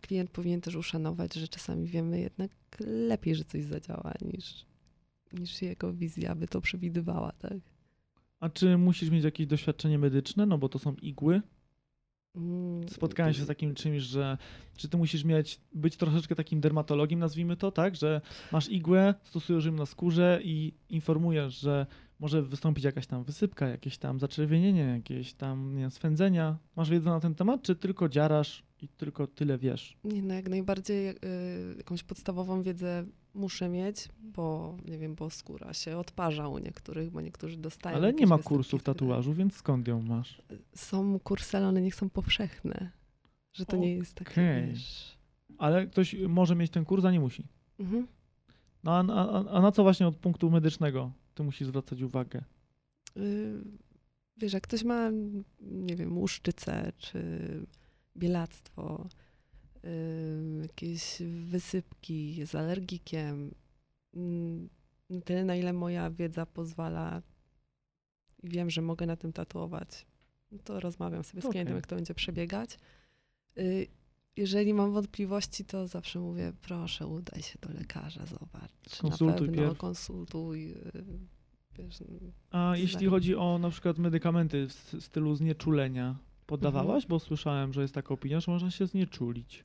klient powinien też uszanować, że czasami wiemy jednak lepiej, że coś zadziała, niż, niż jego wizja by to przewidywała, tak? A czy musisz mieć jakieś doświadczenie medyczne? No bo to są igły. Mm, Spotkałem się z takim czymś, że czy ty musisz mieć, być troszeczkę takim dermatologiem, nazwijmy to, tak? Że masz igłę, stosujesz ją na skórze i informujesz, że może wystąpić jakaś tam wysypka, jakieś tam zaczerwienienie, jakieś tam nie swędzenia. Masz wiedzę na ten temat, czy tylko dziarasz i tylko tyle wiesz? Nie, no jak najbardziej y, jakąś podstawową wiedzę muszę mieć, bo nie wiem, bo skóra się odparza u niektórych, bo niektórzy dostają. Ale nie ma kursów tatuażu, więc skąd ją masz? Są kursy, ale one nie są powszechne. Że to nie jest takie, wiesz... Ale ktoś może mieć ten kurs, a nie musi. Mhm. No a, a, a na co właśnie od punktu medycznego ty musisz zwracać uwagę? Y, Wiesz, jak ktoś ma, nie wiem, łuszczycę czy bielactwo, jakieś wysypki, jest alergikiem, mm, na tyle, na ile moja wiedza pozwala i wiem, że mogę na tym tatuować, no to rozmawiam sobie z klientem, jak to będzie przebiegać. Y, Jeżeli mam wątpliwości, to zawsze mówię, proszę, udaj się do lekarza, zobacz. Konsultuj na pewno, pierw. konsultuj. y, Wiesz, A jeśli chodzi o na przykład medykamenty w stylu znieczulenia, podawałaś? Mhm. Bo słyszałem, że jest taka opinia, że można się znieczulić.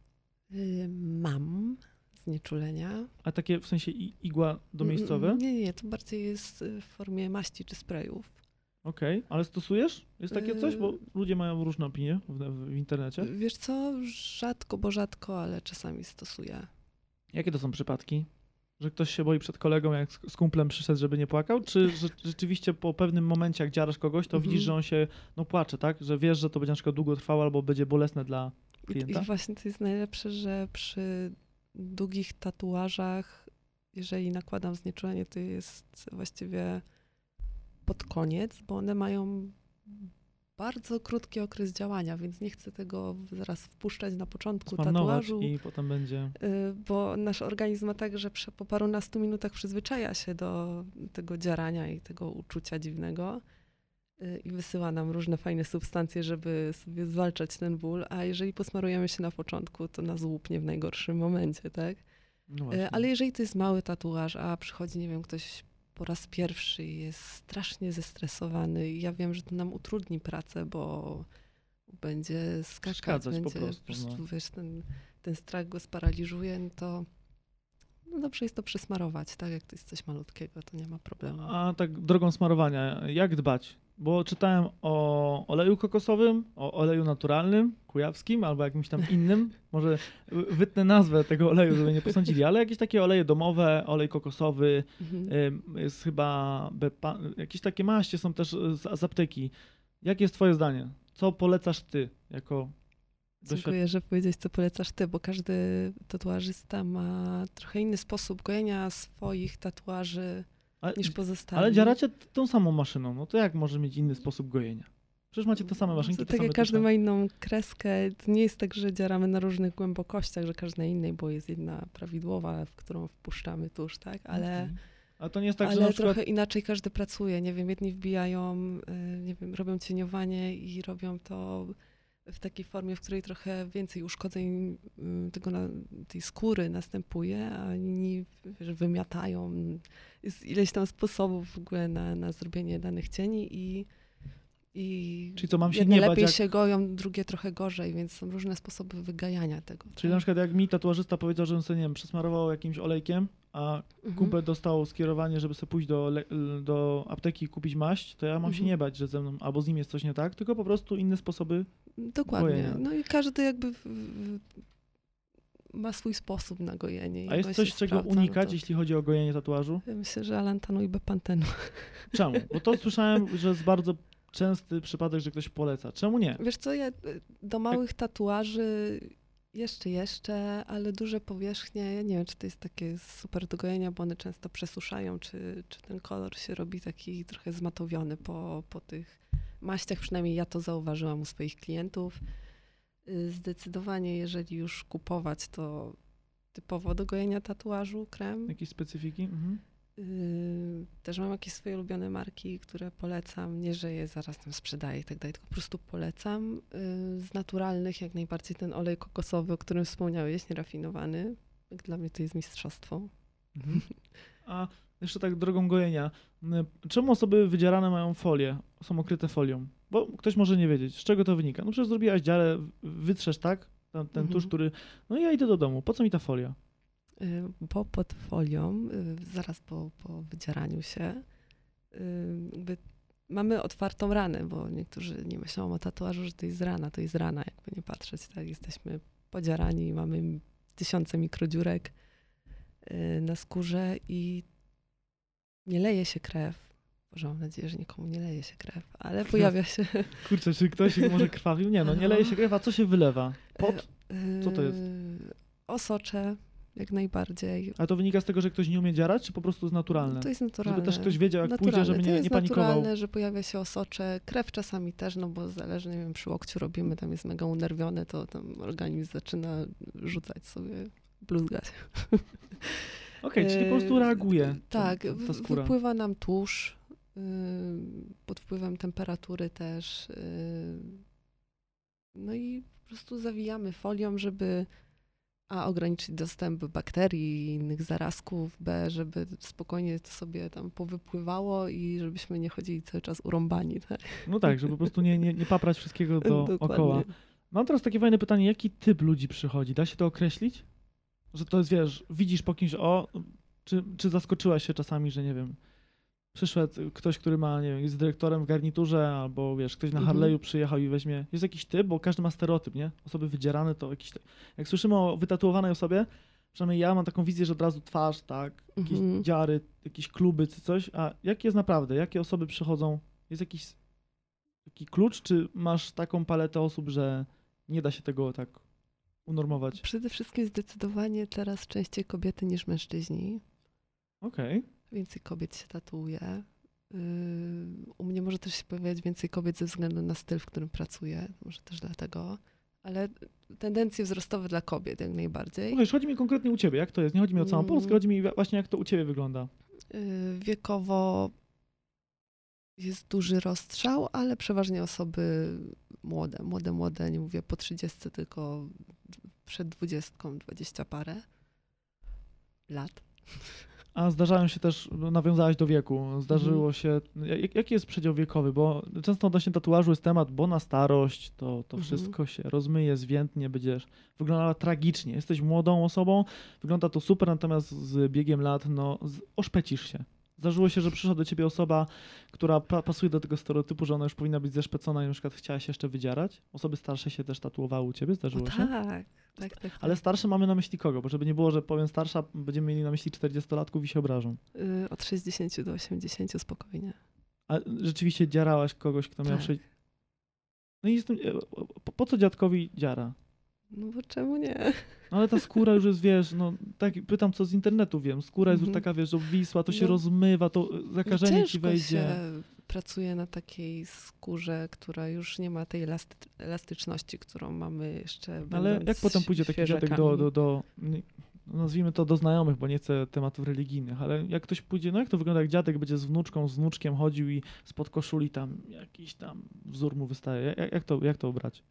Y, Mam znieczulenia. A takie w sensie igła domiejscowe? Mm, Nie, nie, to bardziej jest y, w formie maści czy sprayów. Okej, ale stosujesz? Jest takie coś? Bo Yy. ludzie mają różne opinie w, w, internecie. Wiesz co, rzadko, bo rzadko, ale czasami stosuję. Jakie to są przypadki? Że ktoś się boi przed kolegą, jak z kumplem przyszedł, żeby nie płakał? Czy że, rzeczywiście po pewnym momencie, jak dziarasz kogoś, to Mhm. widzisz, że on się no, płacze, tak? Że wiesz, że to będzie na przykład długo trwało albo będzie bolesne dla klienta? I właśnie to jest najlepsze, że przy długich tatuażach, jeżeli nakładam znieczulenie, to jest właściwie pod koniec, bo one mają bardzo krótki okres działania, więc nie chcę tego zaraz wpuszczać na początku Zmarnować tatuażu. i potem będzie... Y, bo nasz organizm ma tak, że po parunastu minutach przyzwyczaja się do tego dziarania i tego uczucia dziwnego i wysyła nam różne fajne substancje, żeby sobie zwalczać ten ból, a jeżeli posmarujemy się na początku, to nas łupnie w najgorszym momencie, tak? No właśnie. Ale jeżeli to jest mały tatuaż, a przychodzi, nie wiem, ktoś po raz pierwszy i jest strasznie zestresowany i ja wiem, że to nam utrudni pracę, bo będzie skakać, Przeszkadzać po będzie prostu, no. wiesz, ten, ten strach go sparaliżuje, no to no dobrze jest to przesmarować, tak? Jak to jest coś malutkiego, to nie ma problemu. A tak drogą smarowania, jak dbać? Bo czytałem o oleju kokosowym, o oleju naturalnym, kujawskim albo jakimś tam innym. Może wy- wytnę nazwę tego oleju, żeby nie posądzili, ale jakieś takie oleje domowe, olej kokosowy, Mhm. jest chyba bepa, jakieś takie maście są też z, z apteki. Jakie jest twoje zdanie? Co polecasz ty jako. Dziękuję, że powiedziałeś, co polecasz ty, bo każdy tatuażysta ma trochę inny sposób gojenia swoich tatuaży Ale, niż pozostali. ale dziaracie tą samą maszyną, no to jak może mieć inny sposób gojenia? Przecież macie te same maszynki, To tak jak każdy ma inną kreskę, to nie jest tak, że dziaramy na różnych głębokościach, że każda innej, bo jest jedna prawidłowa, w którą wpuszczamy tusz, tak? Ale, Mhm. A to nie jest tak, że ale przykład... trochę inaczej każdy pracuje. Nie wiem, jedni wbijają, y, nie wiem, robią cieniowanie i robią to w takiej formie, w której trochę więcej uszkodzeń y, tego na, tej skóry następuje, a inni wiesz, wymiatają. Jest ileś tam sposobów w ogóle na, na zrobienie danych cieni i i Czyli co, mam się jedne nie bać, lepiej jak- się goją, drugie trochę gorzej, więc są różne sposoby wygajania tego. Czyli na przykład jak mi tatuażysta powiedział, że on sobie, nie wiem, przesmarował jakimś olejkiem, a Mhm. Kumpel dostał skierowanie, żeby sobie pójść do, do apteki i kupić maść, to ja mam się Mhm. nie bać, że ze mną albo z nim jest coś nie tak, tylko po prostu inne sposoby. Dokładnie. gojenia. No i każdy jakby w, w, ma swój sposób na gojenie. A jest coś, się czego sprawdza, no unikać, to- jeśli chodzi o gojenie tatuażu? Ja myślę, że alantanu i bepantenu. Czemu? Bo to słyszałem, że jest bardzo częsty przypadek, że ktoś poleca. Czemu nie? Wiesz co, ja do małych tatuaży jeszcze, jeszcze, ale duże powierzchnie, ja nie wiem, czy to jest takie super do gojenia, bo one często przesuszają, czy, czy ten kolor się robi taki trochę zmatowiony po, po tych maściach, przynajmniej ja to zauważyłam u swoich klientów. Y, Zdecydowanie, jeżeli już kupować, to typowo do gojenia tatuażu krem. Jakieś specyfiki? Mhm. Yy, Też mam jakieś swoje ulubione marki, które polecam. Nie, że je zaraz tam sprzedaję i tak dalej, tylko po prostu polecam. Yy, Z naturalnych jak najbardziej ten olej kokosowy, o którym wspomniałeś, nierafinowany. Jak Dla mnie to jest mistrzostwo. Mhm. A jeszcze tak drogą gojenia. m, Czemu osoby wydzierane mają folię, są okryte folią? Bo ktoś może nie wiedzieć, z czego to wynika. No przecież zrobiłaś dziarę, wytrzesz, tak? Ten, ten Mhm. tusz, który... No i ja idę do domu. Po co mi ta folia? Bo pod folią, yy, zaraz po, po wydzieraniu się, jakby mamy otwartą ranę, bo niektórzy nie myślą o tatuażu, że to jest rana. To jest rana, jakby nie patrzeć. Tak? Jesteśmy podziarani, mamy tysiące mikrodziurek na skórze i nie leje się krew. Boże, mam nadzieję, że nikomu nie leje się krew, ale pojawia się... Kurczę, czy ktoś może krwawił? Nie, no nie leje się krew, a co się wylewa? Pot? Co to jest? Osocze, jak najbardziej. A to wynika z tego, że ktoś nie umie dziarać, czy po prostu jest naturalne? To jest naturalne. Żeby też ktoś wiedział, jak pójdzie, Naturalne. żeby to nie, jest nie panikował. naturalne, że pojawia się osocze. Krew czasami też, no bo zależy, nie wiem, przy łokciu robimy, tam jest mega unerwione, to tam organizm zaczyna rzucać sobie, bluzgać. Okej, czyli po prostu Yy, reaguje ta- Tak, ta, ta skóra. wypływa nam tłuszcz, yy, pod wpływem temperatury też. yy, No i po prostu zawijamy folią, żeby a ograniczyć dostęp bakterii i innych zarazków, b, żeby spokojnie to sobie tam powypływało i żebyśmy nie chodzili cały czas urąbani. Tak? No tak, żeby po prostu nie, nie, nie paprać wszystkiego dookoła. Mam teraz takie fajne pytanie, jaki typ ludzi przychodzi? Da się to określić? Że to jest, wiesz, widzisz po kimś, o, czy, czy zaskoczyłaś się czasami, że nie wiem, przyszedł ktoś, który ma, nie wiem, jest dyrektorem w garniturze, albo wiesz, ktoś na Mhm. Harley'u przyjechał i weźmie, jest jakiś typ, bo każdy ma stereotyp, nie? Osoby wydzierane to jakiś, jak słyszymy o wytatuowanej osobie, przynajmniej ja mam taką wizję, że od razu twarz, tak, jakieś Mhm. dziary, jakieś kluby czy coś, a jak jest naprawdę? Jakie osoby przychodzą? Jest jakiś taki klucz, czy masz taką paletę osób, że nie da się tego tak unormować? Przede wszystkim zdecydowanie teraz częściej kobiety niż mężczyźni. Okej. Więcej kobiet się tatuuje. Yy, U mnie może też się pojawiać więcej kobiet ze względu na styl, w którym pracuję. Może też dlatego. Ale tendencje wzrostowe dla kobiet jak najbardziej. Okay. chodzi mi konkretnie u ciebie, jak to jest? Nie chodzi mi o całą Mm. Polskę, chodzi mi właśnie jak to u ciebie wygląda. Yy, Wiekowo jest duży rozstrzał, ale przeważnie osoby młode, młode, młode, nie mówię po 30, tylko przed 20, 20 parę lat. A zdarzają się też, no, nawiązałaś do wieku, zdarzyło Mhm. się, jak, jaki jest przedział wiekowy? Bo często odnośnie tatuażu jest temat, bo na starość to, to Mhm. wszystko się rozmyje, zwiętnie, będziesz wyglądała tragicznie. Jesteś młodą osobą, wygląda to super, natomiast z biegiem lat, no, oszpecisz się. Zdarzyło się, że przyszła do ciebie osoba, która pa, pasuje do tego stereotypu, że ona już powinna być zeszpecona i na przykład chciała się jeszcze wydzierać. Osoby starsze się też tatuowały u ciebie, O, zdarzyło się? tak, tak, tak. Ale starsze mamy na myśli kogo? Bo żeby nie było, że powiem starsza, będziemy mieli na myśli 40-latków i się obrażą. Y, Od 60 do 80 spokojnie. A rzeczywiście dziarałaś kogoś, kto miał Tak. No i jestem... e, Po, po co dziadkowi dziara? No bo czemu nie? No ale ta skóra już jest, wiesz, no tak pytam, co z internetu wiem. Skóra jest już Mhm. taka, wiesz, obwisła, to się No. rozmywa, to e, zakażenie ci wejdzie. się pracuje na takiej skórze, która już nie ma tej elasty- elastyczności, którą mamy jeszcze No Ale jak potem pójdzie taki dziadek do, do, do, nazwijmy to do znajomych, bo nie chcę tematów religijnych, ale jak ktoś pójdzie, no jak to wygląda, jak dziadek będzie z wnuczką, z wnuczkiem chodził i spod koszuli tam jakiś tam wzór mu wystaje. Jak, jak, to, jak to ubrać?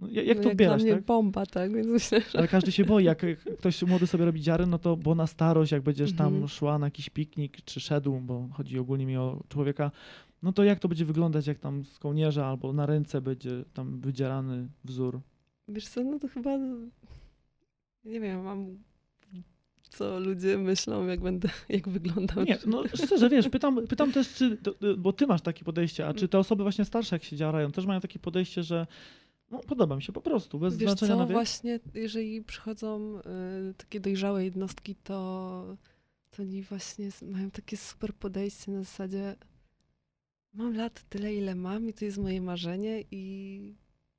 No, jak, jak No to jak odbierać, dla mnie tak? bomba, tak? Więc myślę, że... Ale każdy się boi, jak ktoś młody sobie robi dziary, no to bo na starość, jak będziesz tam Mhm. szła na jakiś piknik, czy szedł, bo chodzi ogólnie mi o człowieka, no to jak to będzie wyglądać, jak tam z kołnierza albo na ręce będzie tam wydzierany wzór? Wiesz co, no to chyba... Nie wiem, mam... Co ludzie myślą, jak będę, jak wyglądam. Nie, no szczerze, wiesz, pytam, pytam też, czy, bo ty masz takie podejście, a czy te osoby właśnie starsze, jak się dziarają, też mają takie podejście, że no, podoba mi się po prostu, bez Wiesz znaczenia co, na wiek? właśnie jeżeli przychodzą y, takie dojrzałe jednostki, to, to oni właśnie mają takie super podejście na zasadzie mam lat tyle, ile mam i to jest moje marzenie i,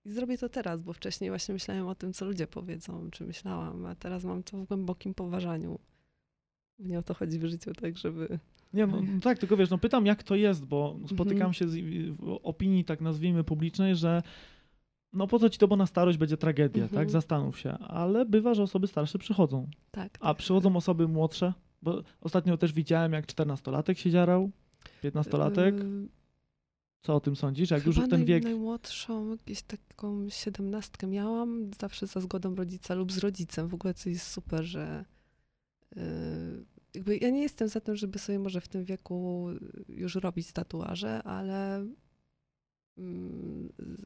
i zrobię to teraz, bo wcześniej właśnie myślałem o tym, co ludzie powiedzą, czy myślałam, a teraz mam to w głębokim poważaniu. Nie o to chodzi w życiu, tak, żeby... Nie, no, no tak, tylko wiesz, no pytam jak to jest, bo spotykam Mhm. się z w opinii, tak nazwijmy, publicznej, że no po co ci to, bo na starość będzie tragedia, Mhm. tak? Zastanów się. Ale bywa, że osoby starsze przychodzą. Tak. A przychodzą osoby młodsze, bo ostatnio też widziałem, jak 14-latek się dziarał, 15-latek. Y, Co o tym sądzisz? Jak Chyba już ten naj, wiek... najmłodszą, jakąś taką siedemnastkę miałam, zawsze za zgodą rodzica lub z rodzicem. W ogóle to jest super, że yy, jakby ja nie jestem za tym, żeby sobie może w tym wieku już robić tatuaże, ale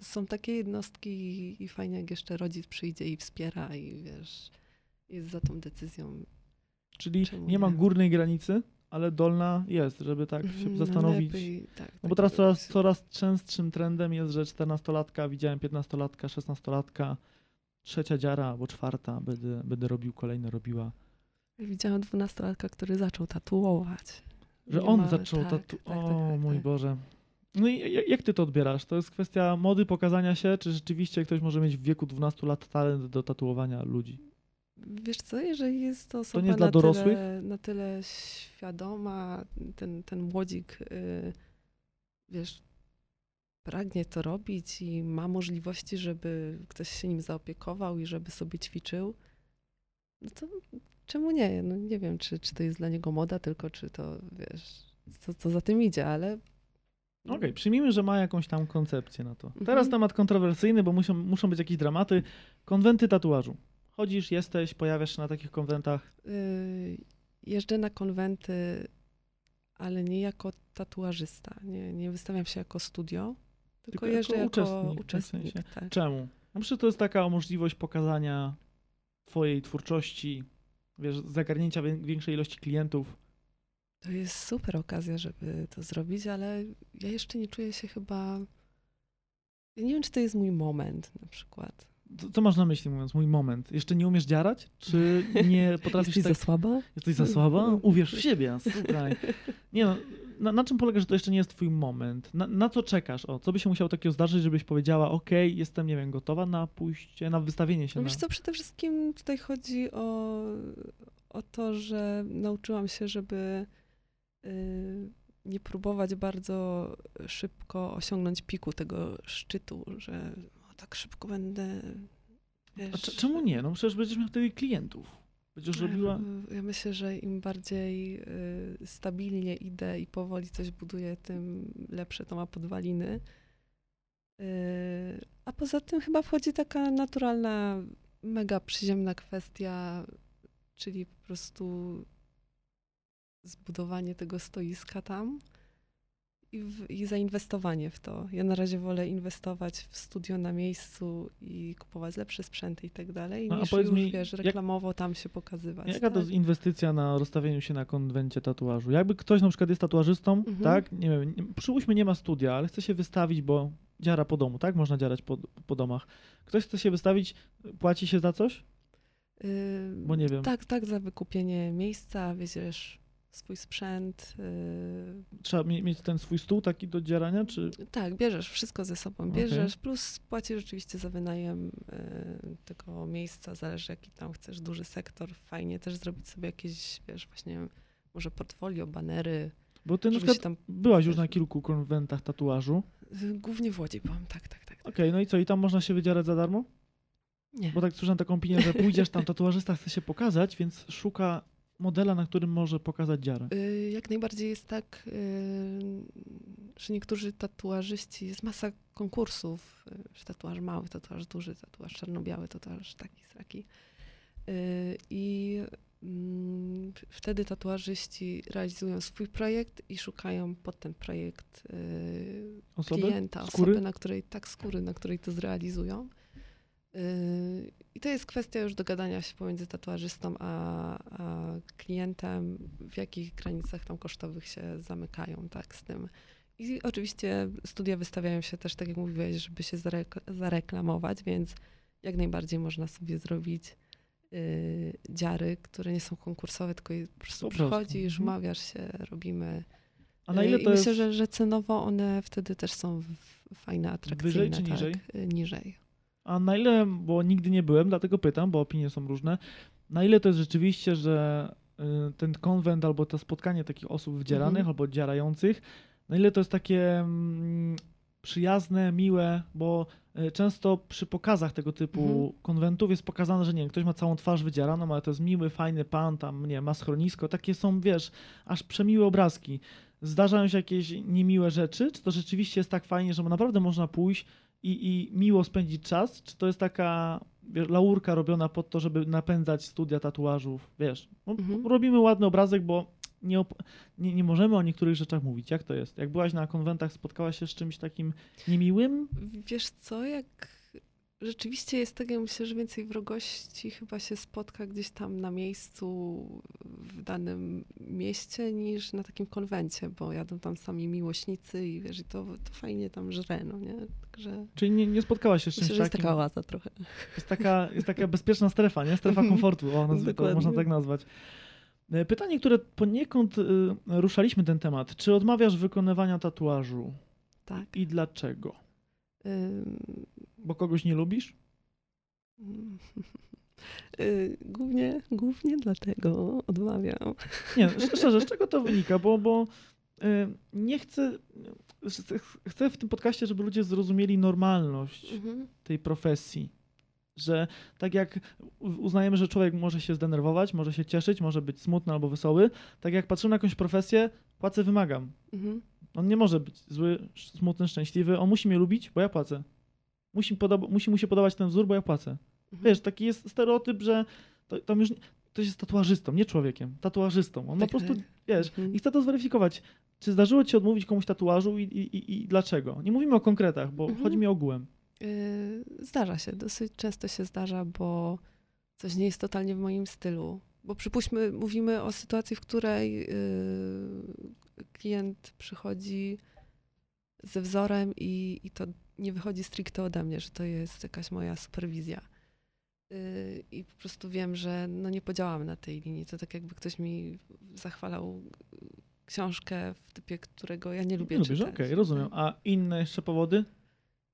są takie jednostki i, fajnie, jak jeszcze rodzic przyjdzie i wspiera i wiesz, jest za tą decyzją. Czyli czemu nie ma nie? górnej granicy, ale dolna jest, żeby tak się Mhm, zastanowić. najlepiej, tak, No bo teraz coraz, coraz częstszym trendem jest, że 14-latka, widziałem 15-latka, 16-latka, trzecia dziara albo czwarta, będę, będę robił kolejne, robiła. Widziałam dwunastolatka, który zaczął tatuować. Że Nie on zaczął tak, tatu... tak, tak, o tak, mój. Boże. No i jak, ty to odbierasz? To jest kwestia mody, pokazania się, czy rzeczywiście ktoś może mieć w wieku 12 lat talent do tatuowania ludzi? Wiesz co, jeżeli jest to osoba nie jest na? Tyle, na tyle świadoma, ten, ten młodzik, y, wiesz, pragnie to robić i ma możliwości, żeby ktoś się nim zaopiekował i żeby sobie ćwiczył, no to czemu nie? No nie wiem, czy, czy to jest dla niego moda tylko, czy to, wiesz, co, co za tym idzie, ale... Okej, przyjmijmy, że ma jakąś tam koncepcję na to. Mhm. Teraz temat kontrowersyjny, bo muszą, muszą być jakieś dramaty. Konwenty tatuażu. Chodzisz, jesteś, pojawiasz się na takich konwentach. Y, jeżdżę na konwenty, ale nie jako tatuażysta. Nie, nie wystawiam się jako studio, tylko, Tylko jeżdżę jako jako uczestnik, uczestnik. w sensie. tak. Czemu? No przecież to jest taka możliwość pokazania twojej twórczości, wiesz, zagarnięcia wię- większej ilości klientów. To jest super okazja, żeby to zrobić, ale ja jeszcze nie czuję się chyba. Ja nie wiem, czy to jest mój moment na przykład. Co, co masz na myśli mówiąc mój moment? Jeszcze nie umiesz dziarać? Czy nie potrafisz Jesteś tak... za słaba? Jesteś za słaba? Uwierz w siebie, słuchaj. Nie no, na, na czym polega, że to jeszcze nie jest twój moment? Na, na co czekasz? O, co by się musiało takiego zdarzyć, żebyś powiedziała, okej, jestem, nie wiem, gotowa na pójście, na wystawienie się No na... wiesz co, przede wszystkim tutaj chodzi o, o to, że nauczyłam się, żeby nie próbować bardzo szybko osiągnąć piku tego szczytu, że o, tak szybko będę. Wiesz, A czemu nie? No przecież będziesz miał wtedy klientów. Będziesz robiła... Ja myślę, że im bardziej y, stabilnie idę i powoli coś buduję, tym lepsze to ma podwaliny. Y, a poza tym chyba wchodzi taka naturalna, mega przyziemna kwestia, czyli po prostu zbudowanie tego stoiska tam i, w, i zainwestowanie w to. Ja na razie wolę inwestować w studio na miejscu i kupować lepsze sprzęty i tak dalej, No, a niż już, mi, wiesz, jak- reklamowo tam się pokazywać. Jaka to tak? jest inwestycja na rozstawieniu się na konwencie tatuażu? Jakby ktoś na przykład jest tatuażystą, Mhm. tak? Nie wiem, przyłóżmy nie ma studia, ale chce się wystawić, bo dziara po domu, tak? Można dziarać po, po domach. Ktoś chce się wystawić, płaci się za coś? Yy, Bo nie wiem. Tak, tak, za wykupienie miejsca, wieziesz swój sprzęt. yy, Trzeba mie- mieć ten swój stół taki do dzierania, czy... tak, bierzesz wszystko ze sobą, bierzesz, plus płacisz rzeczywiście za wynajem yy, tego miejsca, zależy jaki tam chcesz, duży sektor, fajnie też zrobić sobie jakieś, wiesz, właśnie może portfolio, banery, Bo ty na przykład tam, byłaś już na kilku konwentach tatuażu. yy, głównie w Łodzi byłam, tak, tak, tak. Okej, no i co? I tam można się wydzierać za darmo? Nie. Bo tak słyszałem taką opinię, że pójdziesz tam, tatuażysta chce się pokazać, więc szuka modela, na którym może pokazać dziarę. Y, Jak najbardziej jest tak, y, że niektórzy tatuażyści, jest masa konkursów, y, że tatuaż mały, tatuaż duży, tatuaż czarno-biały, tatuaż taki, sraki. I mm, wtedy tatuażyści realizują swój projekt i szukają pod ten projekt Osoby? klienta, Skóry? osoby, na której, tak, skóry, na której to zrealizują. Yy, I to jest kwestia już dogadania się pomiędzy tatuażystą a, a klientem, w jakich granicach tam kosztowych się zamykają, tak, z tym. I oczywiście studia wystawiają się też, tak jak mówiłeś, żeby się zarek- zareklamować, więc jak najbardziej można sobie zrobić yy, dziary, które nie są konkursowe, tylko po prostu prostu, przychodzisz, mhm. umawiasz się, robimy. A na Yy, ile I to myślę, jest... że, że cenowo one wtedy też są fajne, atrakcyjne. czy tak? niżej? Yy, Niżej. A na ile, bo nigdy nie byłem, dlatego pytam, bo opinie są różne, na ile to jest rzeczywiście, że y, ten konwent albo to spotkanie takich osób wdzieranych Mhm. albo dzierających, na ile to jest takie mm, przyjazne, miłe, bo y, często przy pokazach tego typu Mhm. konwentów jest pokazane, że nie wiem, ktoś ma całą twarz wydzieraną, ale to jest miły, fajny pan, tam nie ma schronisko, takie są, wiesz, aż przemiłe obrazki. Zdarzają się jakieś niemiłe rzeczy? Czy to rzeczywiście jest tak fajnie, że naprawdę można pójść i, i miło spędzić czas? Czy to jest taka wiesz, laurka robiona pod to, żeby napędzać studia tatuażów? Wiesz, no, Mhm. robimy ładny obrazek, bo nie, nie, nie możemy o niektórych rzeczach mówić. Jak to jest? Jak byłaś na konwentach, spotkałaś się z czymś takim niemiłym? Wiesz co, jak rzeczywiście jest tak, ja myślę, że więcej wrogości chyba się spotka gdzieś tam na miejscu w danym mieście niż na takim konwencie, bo jadą tam sami miłośnicy i wiesz, i to, to fajnie tam żre, no nie? Także Czyli nie, nie spotkałaś się z czymś myślę, że jest takim? taka oaza trochę. Jest taka, jest taka bezpieczna strefa, nie? Strefa Mhm. komfortu, o, to Dokładnie. można tak nazwać. E, Pytanie, które poniekąd y, ruszaliśmy ten temat. Czy odmawiasz wykonywania tatuażu Tak. i dlaczego? Ym, Bo kogoś nie lubisz? y, Głównie, głównie dlatego odmawiam. Nie, sz- szczerze, z czego to wynika? Bo, bo y, nie chcę, chcę- w tym podcaście, żeby ludzie zrozumieli normalność Mhm. tej profesji. Że tak jak uznajemy, że człowiek może się zdenerwować, może się cieszyć, może być smutny albo wesoły, tak jak patrzymy na jakąś profesję, płacę, wymagam. Mhm. On nie może być zły, smutny, szczęśliwy. On musi mnie lubić, bo ja płacę. Musi, podoba, musi mu się podobać ten wzór, bo ja płacę. Mhm. Wiesz, taki jest stereotyp, że to, tam już ktoś jest tatuażystą, nie człowiekiem, tatuażystą. On Tak, po prostu, tak. wiesz, Mhm. i chcę to zweryfikować. Czy zdarzyło ci się odmówić komuś tatuażu i, i, i, dlaczego? Nie mówimy o konkretach, bo Mhm. chodzi mi ogółem. Y, Zdarza się, dosyć często się zdarza, bo coś nie jest totalnie w moim stylu. Bo przypuśćmy, mówimy o sytuacji, w której y, klient przychodzi ze wzorem i, i to nie wychodzi stricte ode mnie, że to jest jakaś moja superwizja. Y, I po prostu wiem, że no nie podziałam na tej linii. To tak jakby ktoś mi zachwalał książkę w typie, którego ja nie lubię Lubisz, czytać. okej, rozumiem. A inne jeszcze powody?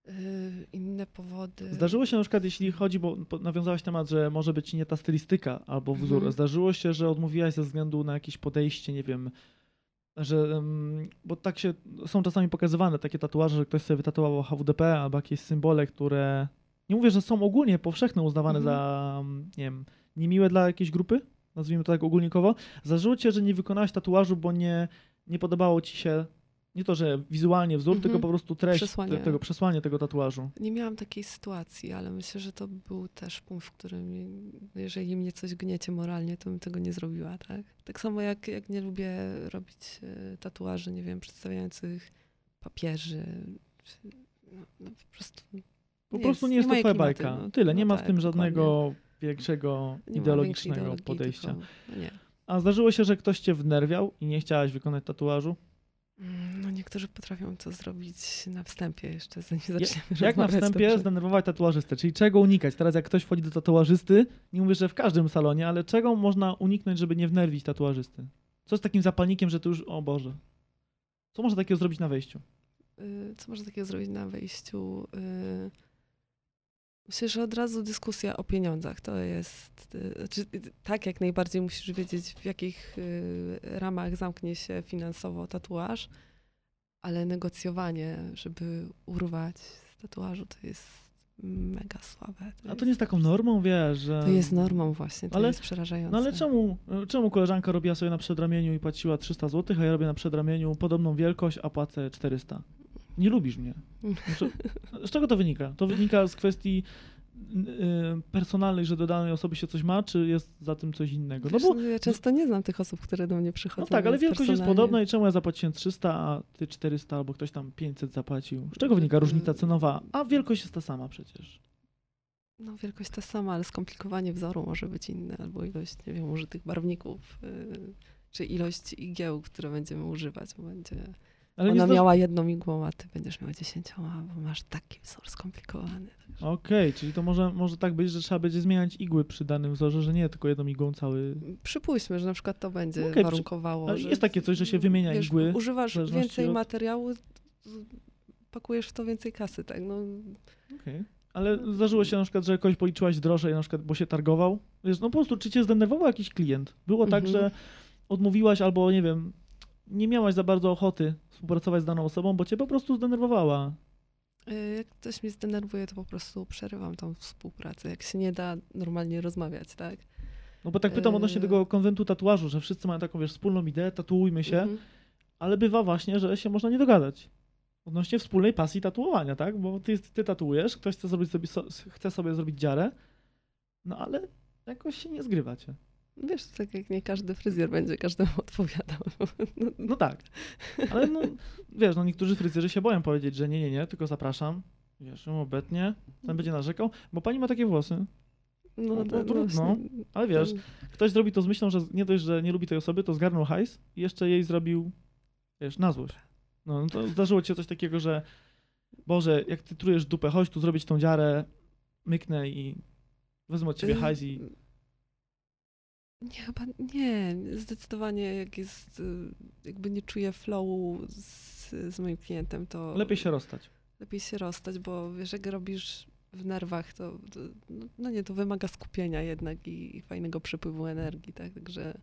Y, Inne powody. Zdarzyło się na przykład, jeśli chodzi, bo bo nawiązałaś temat, że może być nie ta stylistyka albo wzór. Mhm. Zdarzyło się, że odmówiłaś ze względu na jakieś podejście, nie wiem, że, bo tak się, są czasami pokazywane takie tatuaże, że ktoś sobie wytatuował HWDP albo jakieś symbole, które, nie mówię, że są ogólnie powszechne, uznawane Mhm. za, nie wiem, niemiłe dla jakiejś grupy, nazwijmy to tak ogólnikowo. Się, że nie wykonałaś tatuażu, bo nie, nie podobało ci się, nie to, że wizualnie wzór, Mhm. tylko po prostu treść Przesłanie. te- tego, przesłanie tego tatuażu. Nie miałam takiej sytuacji, ale myślę, że to był też punkt, w którym jeżeli mnie coś gniecie moralnie, to bym tego nie zrobiła, tak? Tak samo jak, jak nie lubię robić e, tatuaży, nie wiem, przedstawiających papieży. No, no po prostu Po prostu nie jest to twoja bajka. no. Tyle, nie No ma tak, w tym dokładnie. żadnego większego Nie ma ideologicznego podejścia. tylko- No nie. A zdarzyło się, że ktoś cię wnerwiał i nie chciałaś wykonać tatuażu? Mm, No niektórzy potrafią to zrobić na wstępie jeszcze, zanim zaczniemy Jak na rozmawiać, wstępie dobrze. zdenerwować tatuażystę? Czyli czego unikać? Teraz jak ktoś wchodzi do tatuażysty, nie mówię, że w każdym salonie, ale czego można uniknąć, żeby nie wnerwić tatuażysty? Co z takim zapalnikiem, że to już, o Boże. Co można takiego zrobić na wejściu? Y, Co można takiego zrobić na wejściu? Y, Myślę, że od razu dyskusja o pieniądzach to jest. Znaczy, tak, jak najbardziej musisz wiedzieć, w jakich y, ramach zamknie się finansowo tatuaż, ale negocjowanie, żeby urwać z tatuażu, to jest mega słabe. A to nie jest taką normą, wiesz, że... To jest normą właśnie, to Ale- jest przerażające. No ale czemu, czemu koleżanka robiła sobie na przedramieniu i płaciła 300 zł, a ja robię na przedramieniu podobną wielkość, a płacę 400? Nie lubisz mnie. Znaczy, z czego to wynika? To wynika z kwestii y, personalnej, że do danej osoby się coś ma, czy jest za tym coś innego? No bo no, ja często nie znam tych osób, które do mnie przychodzą. no tak, ale wielkość jest podobna i czemu ja zapłaciłem 300, a ty 400, albo ktoś tam 500 zapłacił? Z czego wynika różnica cenowa? A wielkość jest ta sama przecież. No, wielkość ta sama, ale skomplikowanie wzoru może być inne, albo ilość, nie wiem, użytych barwników, yy, czy ilość igieł, które będziemy używać. bo Będzie, Ale ona zdarzy- miała jedną igłą, a ty będziesz miał dziesięcioma, bo masz taki wzór skomplikowany. Okej, czyli to może, może tak być, że trzeba będzie zmieniać igły przy danym wzorze, że nie tylko jedną igłą cały... Przypuśćmy, że na przykład to będzie przy- warunkowało. że, jest takie coś, że się wymienia wiesz, igły Używasz więcej od- materiału, pakujesz w to więcej kasy, tak? No, Okej. Ale zdarzyło się na przykład, że kogoś policzyłaś drożej, na przykład, bo się targował? Wiesz, no po prostu, czy cię zdenerwował jakiś klient? Było tak, Mhm. że odmówiłaś albo, nie wiem, nie miałaś za bardzo ochoty współpracować z daną osobą, bo cię po prostu zdenerwowała. yy, jak ktoś mnie zdenerwuje, to po prostu przerywam tą współpracę. Jak się nie da normalnie rozmawiać, tak? No bo tak pytam odnośnie Eee. tego konwentu tatuażu, że wszyscy mają taką, wiesz, wspólną ideę, tatuujmy się, Mhm. ale bywa właśnie, że się można nie dogadać. Odnośnie wspólnej pasji tatuowania, tak? Bo ty, ty tatuujesz, ktoś chce, zrobić sobie, so, chce sobie zrobić dziarę, no ale jakoś się nie zgrywacie. Wiesz, tak jak nie każdy fryzjer będzie każdemu odpowiadał. No, No tak. Ale no, wiesz, no niektórzy fryzjerzy się boją powiedzieć, że nie, nie, nie, tylko zapraszam. Wiesz, obetnie, ten będzie narzekał, bo pani ma takie włosy. no, No, no, trudno, Ale wiesz, to- ktoś zrobi to z myślą, że nie dość, że nie lubi tej osoby, to zgarnął hajs i jeszcze jej zrobił, wiesz, na złość. No, no to zdarzyło ci się coś takiego, że Boże, jak ty trujesz dupę, chodź tu zrobić tą dziarę, myknę i wezmę od ciebie Y, hajs i... Nie, chyba nie. Zdecydowanie jak jest, y, jakby nie czuję flowu z, z moim klientem, to Lepiej się rozstać. lepiej się rozstać, bo wiesz, jak robisz w nerwach, to, to no, no nie, to wymaga skupienia jednak i, i fajnego przepływu energii, tak? Także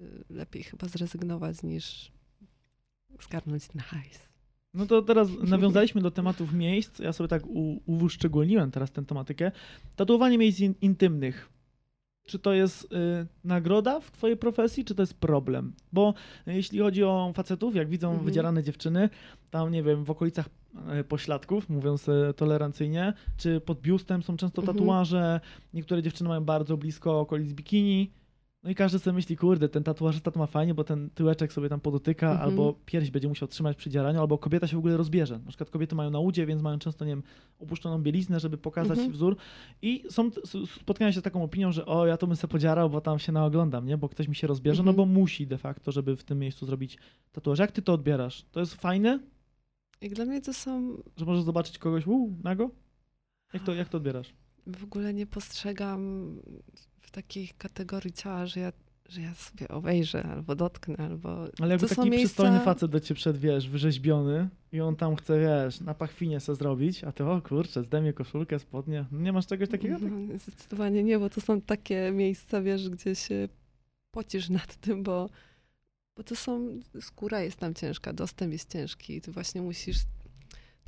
y, lepiej chyba zrezygnować niż zgarnąć ten hajs. No to teraz nawiązaliśmy do tematów miejsc. Ja sobie tak u, uwyszczególniłem teraz tę tematykę. Tatuowanie miejsc in, intymnych. Czy to jest y, nagroda w twojej profesji, czy to jest problem? Bo jeśli chodzi o facetów, jak widzą Mhm. wydzierane dziewczyny, tam nie wiem, w okolicach y, pośladków, mówiąc y, tolerancyjnie, czy pod biustem są często Mhm. tatuaże, niektóre dziewczyny mają bardzo blisko okolic bikini. No i każdy sobie myśli, kurde, ten tatuażysta to ma fajnie, bo ten tyłeczek sobie tam podotyka, Mhm. albo pierś będzie musiał trzymać przy dzieraniu, albo kobieta się w ogóle rozbierze. Na przykład kobiety mają na udzie, więc mają często, nie wiem, opuszczoną bieliznę, żeby pokazać Mhm. wzór. I są, s- spotkałem się z taką opinią, że o, ja to bym se podziarał, bo tam się naoglądam, nie? Bo ktoś mi się rozbierze, no Mhm. bo musi de facto, żeby w tym miejscu zrobić tatuaż. Jak ty to odbierasz? To jest fajne? Jak dla mnie to są, Że możesz zobaczyć kogoś uu, nago? Jak to, jak to odbierasz? w ogóle nie postrzegam w takiej kategorii ciała, że ja, że ja sobie obejrzę albo dotknę, albo... Ale jakby to taki przystojny miejsca- facet do ciebie przed, wiesz, wyrzeźbiony i on tam chce, wiesz, na pachwinie se zrobić, a ty, o kurczę, zdejmie koszulkę, spodnie. Nie masz czegoś takiego? No, zdecydowanie nie, bo to są takie miejsca, wiesz, gdzie się pocisz nad tym, bo, bo to są, skóra jest tam ciężka, dostęp jest ciężki i ty właśnie musisz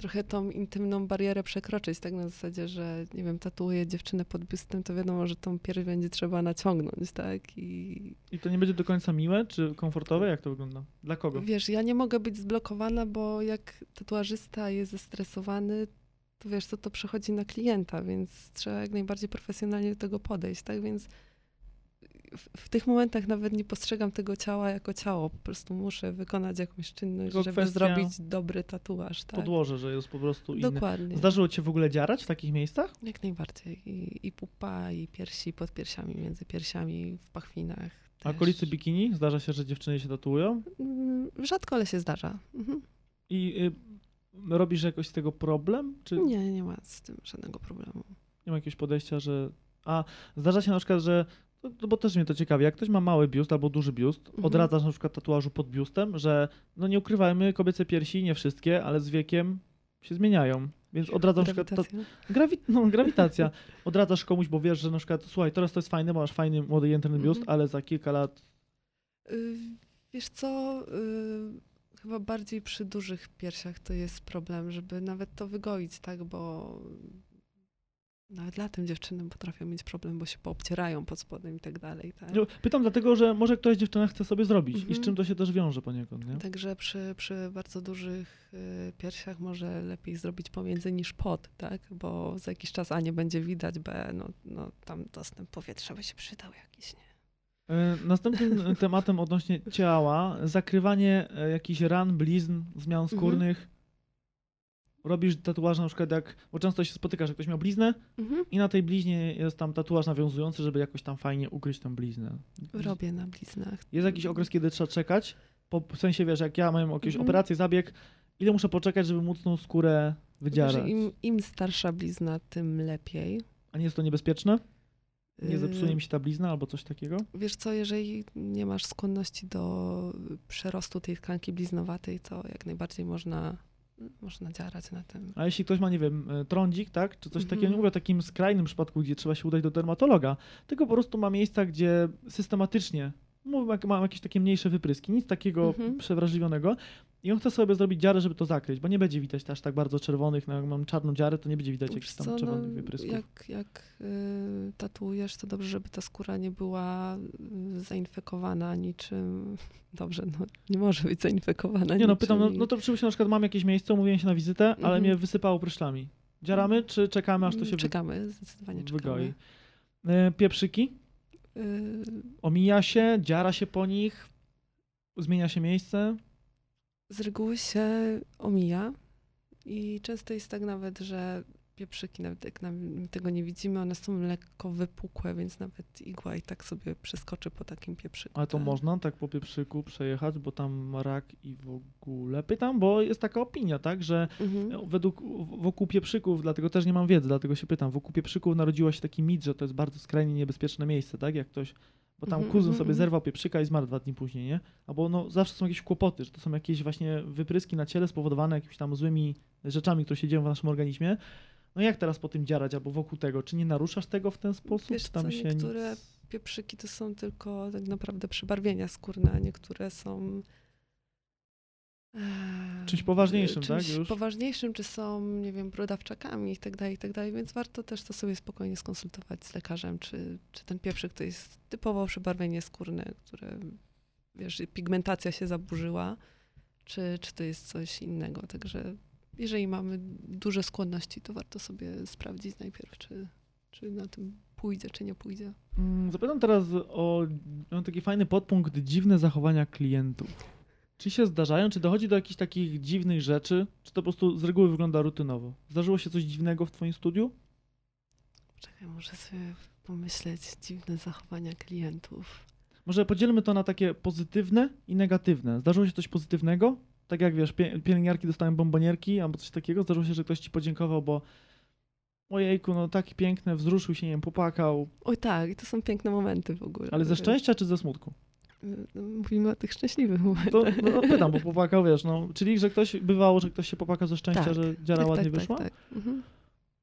trochę tą intymną barierę przekroczyć, tak na zasadzie, że nie wiem, tatuuję dziewczynę pod biustem, to wiadomo, że tą pierś będzie trzeba naciągnąć, tak? I I to nie będzie do końca miłe czy komfortowe? Jak to wygląda? Dla kogo? wiesz, ja nie mogę być zblokowana, bo jak tatuażysta jest zestresowany, to wiesz, to to przechodzi na klienta, więc trzeba jak najbardziej profesjonalnie do tego podejść, tak? Więc w, tych momentach nawet nie postrzegam tego ciała jako ciało, po prostu muszę wykonać jakąś czynność, Tylko żeby zrobić dobry tatuaż, tak? Podłoże, że jest po prostu inny. Dokładnie. Zdarzyło ci się w ogóle dziarać w takich miejscach? Jak najbardziej. I, I pupa, i piersi, pod piersiami, między piersiami, w pachwinach. A też. okolicy bikini? Zdarza się, że dziewczyny się tatuują? Mm, Rzadko, ale się zdarza. Mhm. I y, robisz jakoś z tego problem? Czy Nie, nie ma z tym żadnego problemu. nie ma jakiegoś podejścia, że... A zdarza się na przykład, że... No, no bo też mnie to ciekawi, jak ktoś ma mały biust albo duży biust, Mhm. odradzasz na przykład tatuażu pod biustem, że no nie ukrywajmy, kobiece piersi, nie wszystkie, ale z wiekiem się zmieniają. Więc odradzasz na przykład... To, Grawitacja. grawi no, grawitacja. Odradzasz komuś, bo wiesz, że na przykład słuchaj, teraz to jest fajne, bo masz fajny, młody, jędrny biust, Mhm. ale za kilka lat Y, Wiesz co, y, chyba bardziej przy dużych piersiach to jest problem, żeby nawet to wygoić, tak, bo nawet latem dziewczyny potrafią mieć problem, bo się poobcierają pod spodem i tak dalej, tak. No, Pytam dlatego, że może któraś dziewczyna chce sobie zrobić i z Mhm. czym to się też wiąże poniekąd, nie? Także przy, przy bardzo dużych y, piersiach może lepiej zrobić pomiędzy niż pod, tak? Bo za jakiś czas A nie będzie widać, B, no, no tam dostęp powietrza by się przydał jakiś, nie? E, Następnym tematem odnośnie ciała, zakrywanie e, jakichś ran, blizn, zmian Mhm. Robisz tatuaże na przykład jak, bo często się spotykasz, że ktoś miał bliznę Mhm. i na tej bliźnie jest tam tatuaż nawiązujący, żeby jakoś tam fajnie ukryć tę bliznę. Robię na bliznach. Jest jakiś okres, kiedy trzeba czekać? Po, w sensie, wiesz, jak ja mam jakąś Mhm. operację, zabieg, ile muszę poczekać, żeby móc tą skórę wydzierać? Że im, Im starsza blizna, tym lepiej. A nie jest to niebezpieczne? Nie Y, zepsuje mi się ta blizna albo coś takiego? Wiesz co, jeżeli nie masz skłonności do przerostu tej tkanki bliznowatej, to jak najbardziej można, można działać na tym. A jeśli ktoś ma, nie wiem, e, trądzik, tak, czy coś Mhm. takiego, nie mówię o takim skrajnym przypadku, gdzie trzeba się udać do dermatologa, tylko po prostu ma miejsca, gdzie systematycznie, mówię, jak mam jakieś takie mniejsze wypryski, nic takiego Mhm. przewrażliwionego i on chce sobie zrobić dziarę, żeby to zakryć, bo nie będzie widać aż tak bardzo czerwonych, no jak mam czarną dziarę, to nie będzie widać jakichś tam co, no, czerwonych wyprysków. Jak, jak y, tatuujesz, to dobrze, żeby ta skóra nie była y, zainfekowana niczym. Dobrze, no nie może być zainfekowana Nie no, pytam, no, niczym no to przypuśćmy na przykład mam jakieś miejsce, umówiłem się na wizytę, ale Mhm. mnie wysypało pryszczami. Dziaramy, czy czekamy, aż to się wy- Czekamy, zdecydowanie wygoi? czekamy. E, Pieprzyki? Y, Omija się, dziara się po nich, zmienia się miejsce. Z reguły się omija i często jest tak nawet, że pieprzyki, nawet jak nam tego nie widzimy, one są lekko wypukłe, więc nawet igła i tak sobie przeskoczy po takim pieprzyku. Ale to tak. można tak po pieprzyku przejechać, bo tam rak i w ogóle. Pytam, bo jest taka opinia, tak, że Mhm. według wokół pieprzyków, dlatego też nie mam wiedzy, dlatego się pytam, wokół pieprzyków narodziło się taki mit, że to jest bardzo skrajnie niebezpieczne miejsce, tak, jak ktoś, bo tam Mhm, kuzyn mhm, sobie mhm. zerwał pieprzyka i zmarł dwa dni później, nie? Albo no zawsze są jakieś kłopoty, że to są jakieś właśnie wypryski na ciele spowodowane jakimiś tam złymi rzeczami, które się dzieją w naszym organizmie. No jak teraz po tym dziarać, albo wokół tego? Czy nie naruszasz tego w ten sposób? Wiesz czy tam co, się niektóre nic... Pieprzyki to są tylko tak naprawdę przebarwienia skórne, a niektóre są Czymś poważniejszym, tak, czymś już? poważniejszym, czy są, nie wiem, brodawczakami i tak dalej, i tak dalej, więc warto też to sobie spokojnie skonsultować z lekarzem, czy, czy ten pieprzyk to jest typowo przebarwienie skórne, które, wiesz, pigmentacja się zaburzyła, czy, czy to jest coś innego, także jeżeli mamy duże skłonności, to warto sobie sprawdzić najpierw, czy, czy na tym pójdzie, czy nie pójdzie. Mm, Zapytam teraz o mam taki fajny podpunkt dziwne zachowania klientów. Czy się zdarzają, czy dochodzi do jakichś takich dziwnych rzeczy, czy to po prostu z reguły wygląda rutynowo? Zdarzyło się coś dziwnego w twoim studiu? Czekaj, muszę sobie pomyśleć dziwne zachowania klientów. Może podzielmy to na takie pozytywne i negatywne. Zdarzyło się coś pozytywnego, Tak jak wiesz, pie- pielęgniarki dostają bombonierki albo coś takiego, zdarzyło się, że ktoś ci podziękował, bo ojejku, no taki piękny, wzruszył się, nie wiem, popłakał. Oj tak, i to są piękne momenty w ogóle. Ale ze szczęścia czy ze smutku? No, Mówimy o tych szczęśliwych momentach. To no, pytam, bo popłakał, wiesz, no, czyli że ktoś, bywało, że ktoś się popłakał ze szczęścia, Tak, że dziara ładnie wyszła? Tak, tak. Mhm.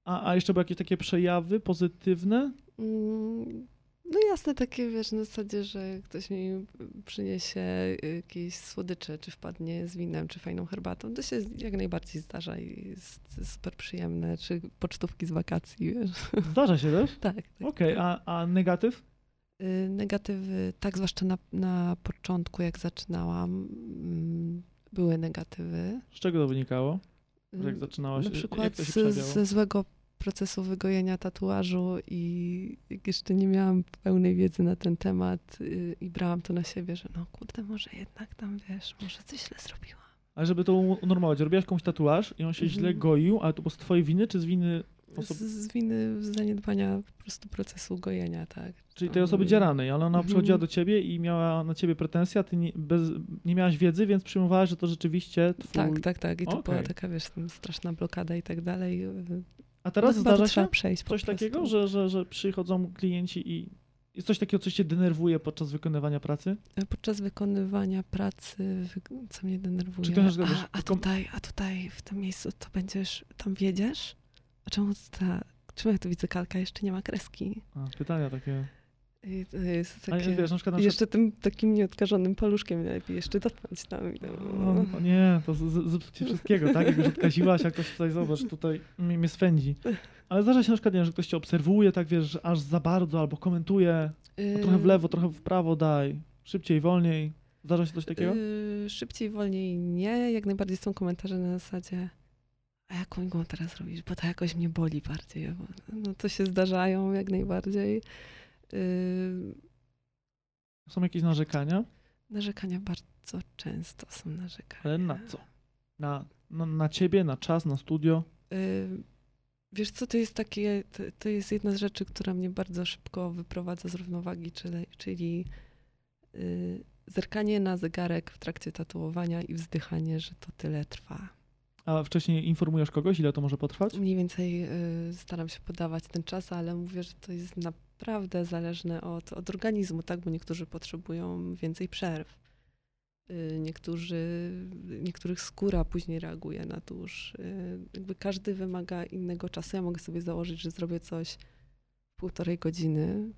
A, a jeszcze były jakieś takie przejawy pozytywne? Mm, No jasne, takie wiesz, na zasadzie, że ktoś mi przyniesie jakieś słodycze, czy wpadnie z winem, czy fajną herbatą. To się jak najbardziej zdarza i jest super przyjemne, czy pocztówki z wakacji, wiesz. Zdarza się też? Tak. tak. Okej, a, a negatyw? Y, Negatywy, tak zwłaszcza na, na początku, jak zaczynałam, mm, były negatywy. Z czego to wynikało? Że Y, Jak zaczynałaś? Na jak przykład z, ze złego procesu wygojenia tatuażu i jeszcze nie miałam pełnej wiedzy na ten temat y, i brałam to na siebie, że no kurde, może jednak tam, wiesz, może coś źle zrobiłam. Ale żeby to unormować, robiłaś komuś tatuaż i on się Mhm. źle goił, ale to było z twojej winy czy z winy Z, osoby? z winy zaniedbania po prostu procesu gojenia, tak. Czyli tej osoby dziaranej, ale ona Mhm. przychodziła do ciebie i miała na ciebie pretensje, a ty nie, bez, nie miałaś wiedzy, więc przyjmowałaś, że to rzeczywiście twój... Tak, tak, tak. I to była Okej. taka, wiesz, straszna blokada i tak dalej. A teraz no, zdarza się coś prostu. takiego, że, że, że przychodzą klienci i jest coś takiego, co cię denerwuje podczas wykonywania pracy? Podczas wykonywania pracy, co mnie denerwuje, Czy a, a tutaj, a tutaj w tym miejscu to będziesz, tam wiedziesz? A czemu ta, czemu ja tu widzę kalka, jeszcze nie ma kreski? A, pytania takie. I to jest A takie, wiesz, na przykład, na i przykład jeszcze tym takim nieodkażonym paluszkiem lepiej jeszcze dotknąć tam. I tam O, o nie, to zepsucie wszystkiego, tak? Jak już odkaziłaś, jak ktoś tutaj, zobacz, tutaj mnie, swędzi. Ale zdarza się na przykład, nie, że ktoś cię obserwuje, tak wiesz, aż za bardzo, albo komentuje, no trochę w lewo, trochę w prawo daj, szybciej, wolniej. Zdarza się coś takiego? Yy, szybciej, wolniej nie. Jak najbardziej są komentarze na zasadzie a jaką igłą teraz robisz, bo to jakoś mnie boli bardziej. No to się zdarzają jak najbardziej. Yy, Są jakieś narzekania, narzekania bardzo często są narzekania. ale na co? Na, na, na ciebie, na czas, na studio? Yy, wiesz co, to jest takie, to, to jest jedna z rzeczy, która mnie bardzo szybko wyprowadza z równowagi, czyli, czyli yy, zerkanie na zegarek w trakcie tatuowania i wzdychanie, że to tyle trwa. A wcześniej informujesz kogoś, ile to może potrwać? Mniej więcej y, staram się podawać ten czas, ale mówię, że to jest naprawdę zależne od, od organizmu, tak? Bo niektórzy potrzebują więcej przerw. Y, niektórzy, niektórych skóra później reaguje na tusz. Y, jakby każdy wymaga innego czasu. Ja mogę sobie założyć, że zrobię coś półtorej godziny,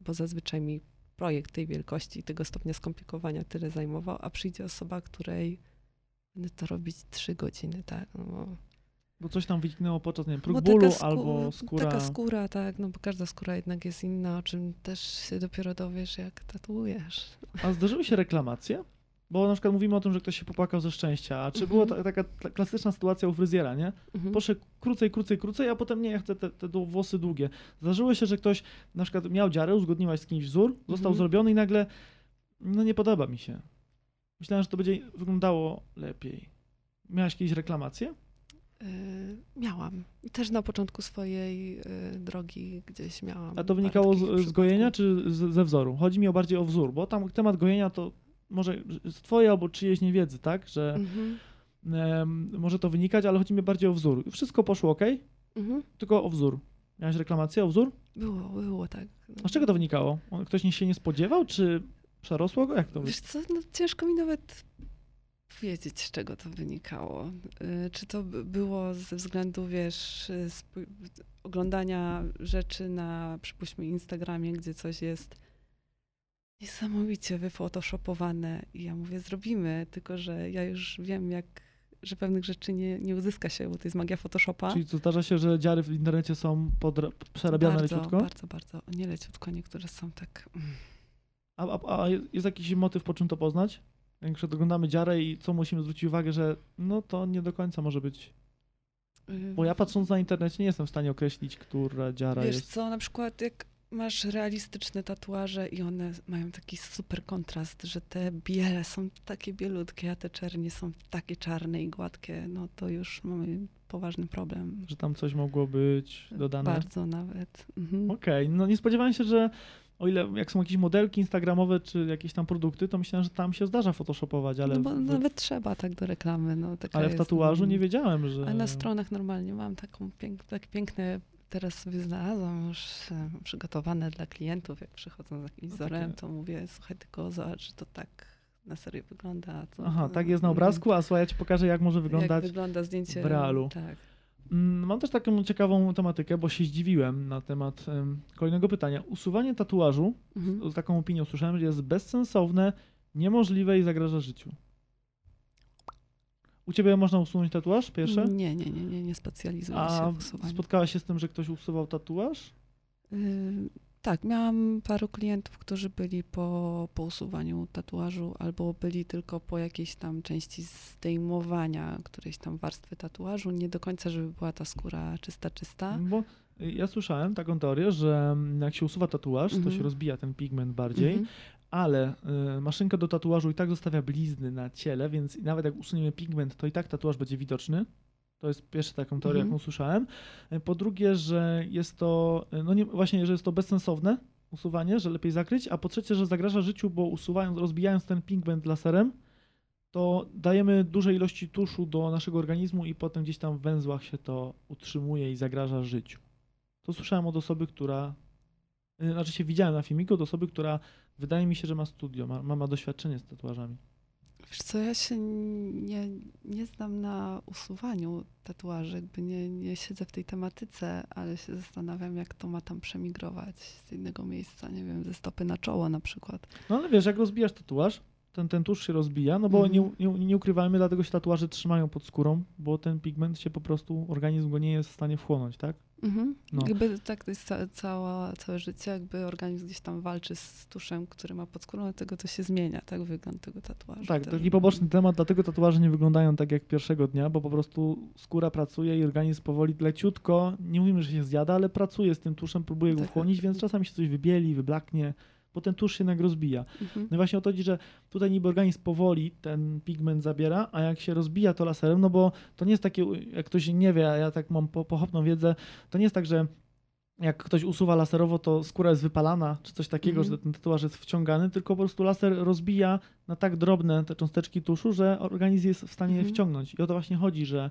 bo zazwyczaj mi projekt tej wielkości i tego stopnia skomplikowania tyle zajmował, a przyjdzie osoba, której będę to robić trzy godziny, tak? No, bo Bo coś tam wyniknęło podczas, nie wiem, próg bólu skó- albo skóra. Taka skóra, tak, no bo każda skóra jednak jest inna, o czym też się dopiero dowiesz, jak tatuujesz. A zdarzyły się reklamacje? Bo na przykład mówimy o tym, że ktoś się popłakał ze szczęścia. A czy Mhm. była ta, taka ta klasyczna sytuacja u fryzjera, nie? Mhm. Poszedł krócej, krócej, krócej, a potem nie, ja chcę te, te włosy długie. Zdarzyło się, że ktoś na przykład miał dziarę, uzgodniłaś z kimś wzór, został Mhm. zrobiony i nagle, no nie podoba mi się. Myślałem, że to będzie wyglądało lepiej. Miałaś jakieś reklamacje? Y, miałam. Też na początku swojej y, drogi gdzieś miałam. A to wynikało z, z gojenia czy z, ze wzoru? Chodzi mi o bardziej o wzór, bo tam temat gojenia to może z twojej albo czyjejś niewiedzy, tak? Że Mhm. em, może to wynikać, ale chodzi mi bardziej o wzór. Wszystko poszło ok, Mhm. tylko o wzór. Miałeś reklamację o wzór? Było, było tak. A z czego to wynikało? Ktoś się nie spodziewał, czy przerosło go? Jak to Wiesz co, no ciężko mi nawet powiedzieć, z czego to wynikało. Y, Czy to by- było ze względu, wiesz, oglądania rzeczy na, przypuśćmy, Instagramie, gdzie coś jest niesamowicie wyfotoshopowane i ja mówię, zrobimy, tylko że ja już wiem, jak, że pewnych rzeczy nie, nie uzyska się, bo to jest magia Photoshopa. Czyli co, zdarza się, że dziary w internecie są podra- przerabiane bardzo, leciutko? bardzo, bardzo. Nie leciutko, niektóre są tak... mm. A, a, a jest jakiś motyw, po czym to poznać? Jak oglądamy dziarę i co musimy zwrócić uwagę, że no to nie do końca może być. Bo ja patrząc na internecie nie jestem w stanie określić, która dziara Wiesz jest. co, na przykład jak masz realistyczne tatuaże i one mają taki super kontrast, że te biele są takie bielutkie, a te czernie są takie czarne i gładkie, no to już mamy poważny problem. Że tam coś mogło być dodane. Bardzo nawet. Mhm. Okej, no nie spodziewałem się, że o ile jak są jakieś modelki instagramowe czy jakieś tam produkty, to myślałem, że tam się zdarza photoshopować, ale, no bo nawet trzeba tak do reklamy. No, ale w jest, tatuażu mm, nie wiedziałem, że... A na stronach normalnie mam taką pięk, takie piękne, teraz sobie znalazłam już przygotowane dla klientów, jak przychodzą z jakimś No wzorem, to mówię, słuchaj, tylko zobacz, to tak na serio wygląda. Aha, tak jest na obrazku, a słuchaj, ja ci pokażę, jak może Jak wyglądać wygląda zdjęcie. w realu. Tak. Mm, Mam też taką ciekawą tematykę, bo się zdziwiłem na temat em, kolejnego pytania. Usuwanie tatuażu, Mhm. z taką opinią słyszałem, że jest bezsensowne, niemożliwe i zagraża życiu. U ciebie można usunąć tatuaż, pierwsze? Nie, nie, nie, nie, nie specjalizuję A się w usuwaniu. spotkałaś się z tym, że ktoś usuwał tatuaż? Tak, miałam paru klientów, którzy byli po, po usuwaniu tatuażu albo byli tylko po jakiejś tam części zdejmowania którejś tam warstwy tatuażu. Nie do końca, żeby była ta skóra czysta, czysta. Bo y, ja słyszałem taką teorię, że mm, jak się usuwa tatuaż, to Mhm. się rozbija ten pigment bardziej, Mhm. ale y, maszynka do tatuażu i tak zostawia blizny na ciele, więc nawet jak usuniemy pigment, to i tak tatuaż będzie widoczny. To jest pierwsza taką teorię, Mhm. jaką słyszałem. Y, Po drugie, że jest to, y, no nie, właśnie, że jest to bezsensowne usuwanie, że lepiej zakryć, a po trzecie, że zagraża życiu, bo usuwając, rozbijając ten pigment laserem, to dajemy duże ilości tuszu do naszego organizmu i potem gdzieś tam w węzłach się to utrzymuje i zagraża życiu. To słyszałem od osoby, która, y, znaczy się widziałem na filmiku od osoby, która wydaje mi się, że ma studio, ma, ma, ma doświadczenie z tatuażami. Wiesz co, ja się nie, nie znam na usuwaniu tatuaży, jakby nie, nie siedzę w tej tematyce, ale się zastanawiam, jak to ma tam przemigrować z innego miejsca, nie wiem, ze stopy na czoło na przykład. No ale wiesz, jak rozbijasz tatuaż, ten, ten tusz się rozbija, no bo Mhm. nie, nie, nie ukrywajmy, dlatego się tatuaże trzymają pod skórą, bo ten pigment się po prostu, organizm go nie jest w stanie wchłonąć, tak? Mhm. No. Jakby tak to jest ca- cała, całe życie, jakby organizm gdzieś tam walczy z tuszem, który ma pod skórą, dlatego to się zmienia, tak wygląd tego tatuażu. Tak, też. taki poboczny temat, dlatego tatuaże nie wyglądają tak jak pierwszego dnia, bo po prostu skóra pracuje i organizm powoli leciutko, nie mówimy, że się zjada, ale pracuje z tym tuszem, próbuje go Tak. wchłonić, więc czasami się coś wybieli, wyblaknie, bo ten tusz się jednak rozbija. Mhm. No i właśnie o to chodzi, że tutaj niby organizm powoli ten pigment zabiera, a jak się rozbija to laserem, no bo to nie jest takie, jak ktoś nie wie, a ja tak mam po, pochopną wiedzę, to nie jest tak, że jak ktoś usuwa laserowo, to skóra jest wypalana, czy coś takiego, Mhm. że ten tatuaż jest wciągany, tylko po prostu laser rozbija na tak drobne te cząsteczki tuszu, że organizm jest w stanie je Mhm. wciągnąć. I o to właśnie chodzi, że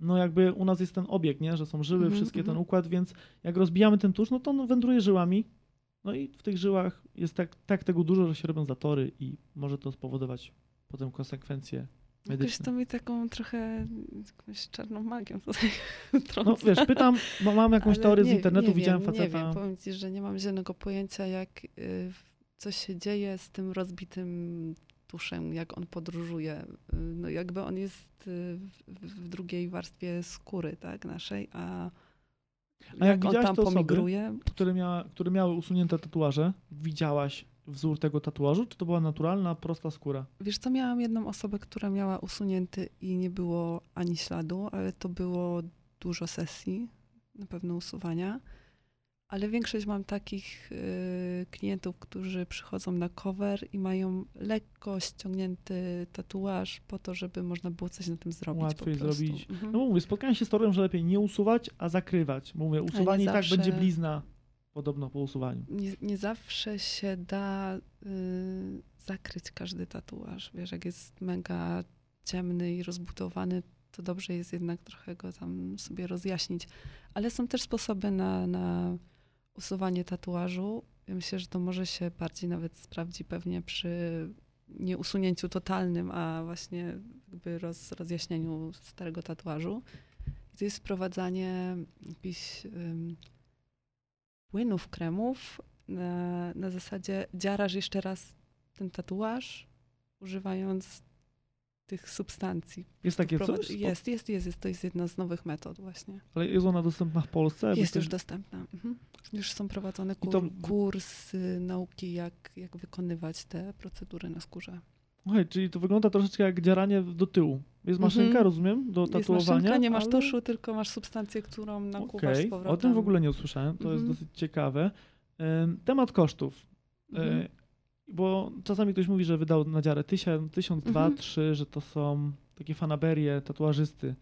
no jakby u nas jest ten obieg, nie? że są żyły, Mhm, wszystkie ten układ, więc jak rozbijamy ten tusz, no to on wędruje żyłami, no i w tych żyłach jest tak, tak tego dużo, że się robią zatory i może to spowodować potem konsekwencje Jakoś medyczne. to mi taką trochę jakąś czarną magią tutaj No trąca. wiesz, pytam, bo mam jakąś Ale teorię z nie- internetu, nie widziałem wiem, faceta. Nie wiem, powiem ci, że nie mam zielonego pojęcia, jak y, co się dzieje z tym rozbitym tuszem, jak on podróżuje. Y, No jakby on jest y, w, w drugiej warstwie skóry, tak, naszej, a, A jak jak on tam te osoby? pomigruje, które, miała, które miały usunięte tatuaże, widziałaś wzór tego tatuażu, czy to była naturalna, prosta skóra? Wiesz co, miałam jedną osobę, która miała usunięty i nie było ani śladu, ale to było dużo sesji, na pewno usuwania. Ale większość mam takich y, klientów, którzy przychodzą na cover i mają lekko ściągnięty tatuaż po to, żeby można było coś na tym zrobić. Łatwiej zrobić. Mhm. No mówię, spotkałem się z teorią, że lepiej nie usuwać, a zakrywać. Bo Mówię, usuwanie i tak zawsze- będzie blizna podobno po usuwaniu. nie, nie zawsze się da y, zakryć każdy tatuaż. Wiesz, jak jest mega ciemny i rozbudowany, to dobrze jest jednak trochę go tam sobie rozjaśnić. Ale są też sposoby na, na usuwanie tatuażu. Ja myślę, że to może się bardziej nawet sprawdzi pewnie przy nie usunięciu totalnym, a właśnie jakby roz, rozjaśnieniu starego tatuażu. To jest wprowadzanie jakichś ym, płynów, kremów na, na zasadzie dziarasz jeszcze raz ten tatuaż, używając tych substancji. Jest takie coś? Jest, jest, jest, jest. To jest jedna z nowych metod właśnie. Ale jest ona dostępna w Polsce? Jest już dostępna. Mhm. Już są prowadzone to- kur, kursy nauki, jak, jak wykonywać te procedury na skórze. Okej, czyli to wygląda troszeczkę jak dzieranie do tyłu. Jest maszynka, Mhm. rozumiem, do Jest tatuowania. maszynka, nie masz ale... tuszu, tylko masz substancję, którą nakłuwasz Okej, z powrotem. o tym w ogóle nie usłyszałem, to jest Mhm. dosyć ciekawe. Temat kosztów. Mhm. Y, Bo czasami ktoś mówi, że wydał na dziarę tysiąc, tysiąc dwa, Mhm. trzy, że to są takie fanaberie tatuażysty.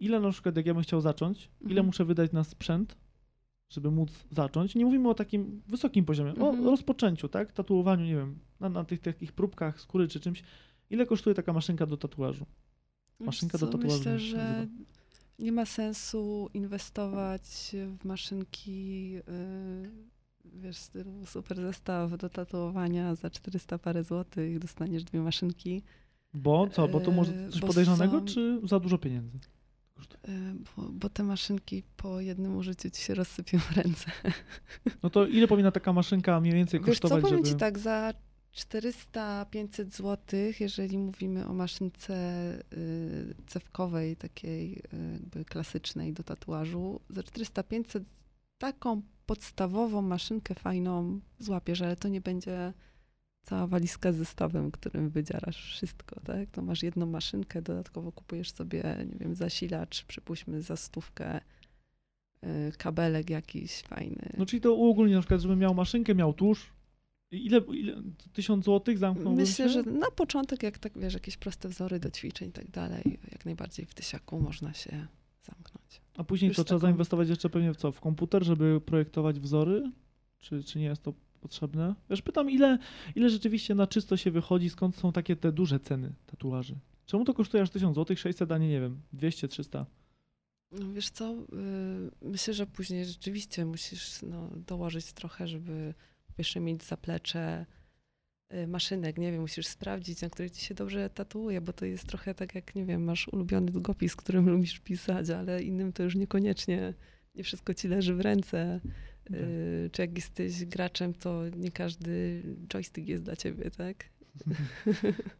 Ile na przykład, jak ja bym chciał zacząć, ile Mhm. muszę wydać na sprzęt, żeby móc zacząć. Nie mówimy o takim wysokim poziomie, Mhm. o rozpoczęciu, tak? Tatuowaniu, nie wiem, na, na tych takich próbkach skóry czy czymś. Ile kosztuje taka maszynka do tatuażu? Maszynka do Co, tatuażu Myślę, że nie ma sensu inwestować w maszynki, yy, wiesz, super zestaw do tatuowania za 400 parę złotych, dostaniesz dwie maszynki, Bo co, bo to może Eee, coś podejrzanego, są- czy za dużo pieniędzy? yy, bo, bo te maszynki po jednym użyciu ci się rozsypią w ręce. No to ile powinna taka maszynka mniej więcej Wiesz co, kosztować, powiem żeby... ci tak, za 400-500 zł, jeżeli mówimy o maszynce y, cewkowej, takiej y, jakby klasycznej do tatuażu, za 400-500 taką podstawową maszynkę fajną złapiesz, ale to nie będzie cała walizka z zestawem, którym wydziarasz wszystko, tak? To masz jedną maszynkę, dodatkowo kupujesz sobie, nie wiem, zasilacz, przypuśćmy za stówkę, y, kabelek jakiś fajny. No czyli to uogólnie na przykład, żebym miał maszynkę, miał tusz. Ile, ile tysiąc złotych zamknąłbym Myślę, się? że na początek, jak tak wiesz, jakieś proste wzory do ćwiczeń i tak dalej, jak najbardziej w tysiaku można się zamknąć. A później to trzeba taką- zainwestować jeszcze pewnie w co? W komputer, żeby projektować wzory? Czy, czy nie jest to potrzebne? Wiesz, pytam, ile, ile rzeczywiście na czysto się wychodzi, skąd są takie te duże ceny tatuaży? Czemu to kosztuje aż 1000 zł, 600, a nie, nie wiem, 200, 300? No wiesz co, y, myślę, że później rzeczywiście musisz no, dołożyć trochę, żeby jeszcze mieć zaplecze maszynek, nie wiem, musisz sprawdzić, na której ci się dobrze tatuuje, bo to jest trochę tak jak, nie wiem, masz ulubiony długopis, którym lubisz pisać, ale innym to już niekoniecznie, nie wszystko ci leży w ręce. Okej. Y, Czy jak jesteś graczem, to nie każdy joystick jest dla ciebie, tak?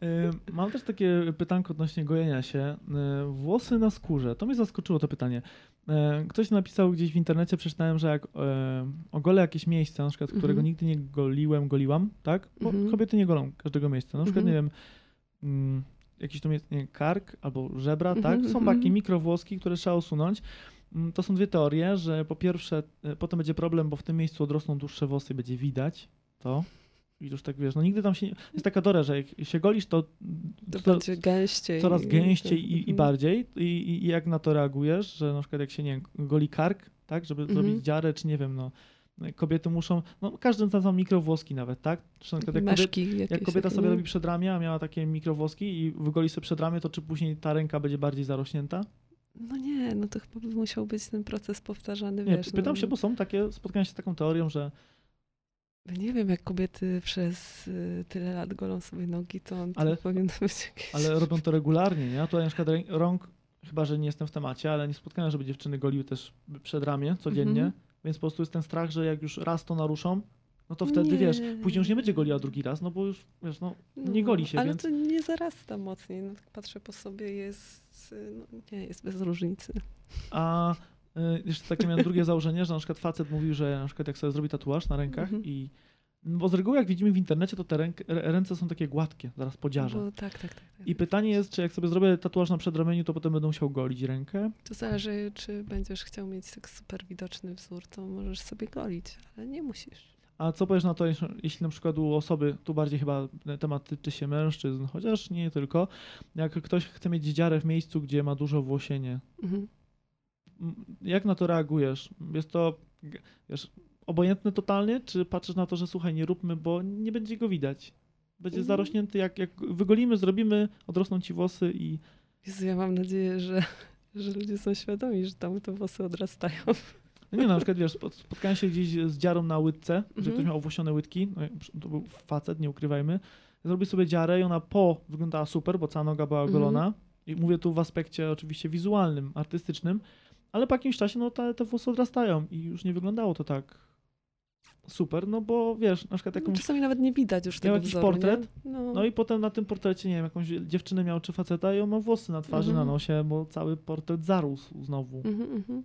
Y, Mam też takie pytanko odnośnie gojenia się. Y, Włosy na skórze. To mnie zaskoczyło to pytanie. Y, Ktoś napisał gdzieś w internecie, przeczytałem, że jak y, ogolę jakieś miejsce, na przykład, którego Mhm. nigdy nie goliłem, goliłam, tak? Bo Mhm. kobiety nie golą każdego miejsca. Na przykład, nie Mhm. wiem, mm, jakiś tam jest nie, kark albo żebra, Mhm, tak? Są mhm. takie mikrowłoski, które trzeba usunąć. Mm, To są dwie teorie, że po pierwsze, y, potem będzie problem, bo w tym miejscu odrosną dłuższe włosy i będzie widać to. I już tak wiesz, no nigdy tam się. Jest taka teoria, że jak się golisz, to, To, to będzie gęściej. coraz gęściej i, i Mhm. bardziej. I, i, jak na to reagujesz, że na przykład jak się nie goli kark, tak, żeby Mhm. zrobić dziarę, czy nie wiem, no. Kobiety muszą, no każdy zna tam mikrowłoski nawet, tak? Czy na przykład jak, kobiet, jak kobieta sobie no. robi przedramię, a miała takie mikrowłoski i wygoli sobie przedramię, to czy później ta ręka będzie bardziej zarośnięta? No nie, no to chyba musiał być ten proces powtarzany, Nie, wiesz. pytam no, się, bo są takie, spotkałem się z taką teorią, że Nie wiem, jak kobiety przez y, tyle lat golą sobie nogi, to, to Ale- powinno być jakieś... ale robią to regularnie, nie? Tutaj na przykład rąk, chyba, że nie jestem w temacie, ale nie spotkałem, żeby dziewczyny goliły też przedramię codziennie, Mhm. więc po prostu jest ten strach, że jak już raz to naruszą, no to wtedy, Nie. wiesz, później już nie będzie goliła drugi raz, no bo już, wiesz, no, nie goli się, Ale więc... to nie zarasta mocniej, no tak patrzę po sobie, jest, y, no, nie, jest bez różnicy. A jeszcze takie miałem drugie założenie, że na przykład facet mówił, że na przykład jak sobie zrobi tatuaż na rękach Mhm. i no bo z reguły jak widzimy w internecie, to te ręk, ręce są takie gładkie, zaraz po dziarze. Bo, tak, tak, tak. tak. I pytanie jest, czy jak sobie zrobię tatuaż na przedramieniu, to potem będę musiał golić rękę? To zależy, czy będziesz chciał mieć tak super widoczny wzór, to możesz sobie golić, ale nie musisz. A co powiesz na to, jeśli- jeśli na przykład u osoby, tu bardziej chyba temat tyczy się mężczyzn, chociaż nie tylko, jak ktoś chce mieć dziarę w miejscu, gdzie ma dużo włosienie, Mhm. Jak na to reagujesz? Jest to, wiesz, obojętne totalnie, czy patrzysz na to, że słuchaj, nie róbmy, bo nie będzie go widać? Będzie Mhm. zarośnięty, jak, jak wygolimy, zrobimy, odrosną ci włosy i Jezu, ja mam nadzieję, że, że ludzie są świadomi, że tam te włosy odrastają. No nie, na przykład wiesz, spot- spotkałem się gdzieś z dziarą na łydce, że Mhm. ktoś miał owłosione łydki, no, to był facet, nie ukrywajmy. Zrobił sobie dziarę i ona po wyglądała super, bo cała noga była Mhm. ogolona. I mówię tu w aspekcie oczywiście wizualnym, artystycznym, ale po jakimś czasie no te, te włosy odrastają i już nie wyglądało to tak super, no bo wiesz, na przykład jakąś... Czasami nawet nie widać już tego jakiś wzoru, portret? No, No i potem na tym portrecie, nie wiem, jakąś dziewczynę miał czy faceta i on ma włosy na twarzy, Mhm. na nosie, bo cały portret zarósł znowu. Mhm, mhm.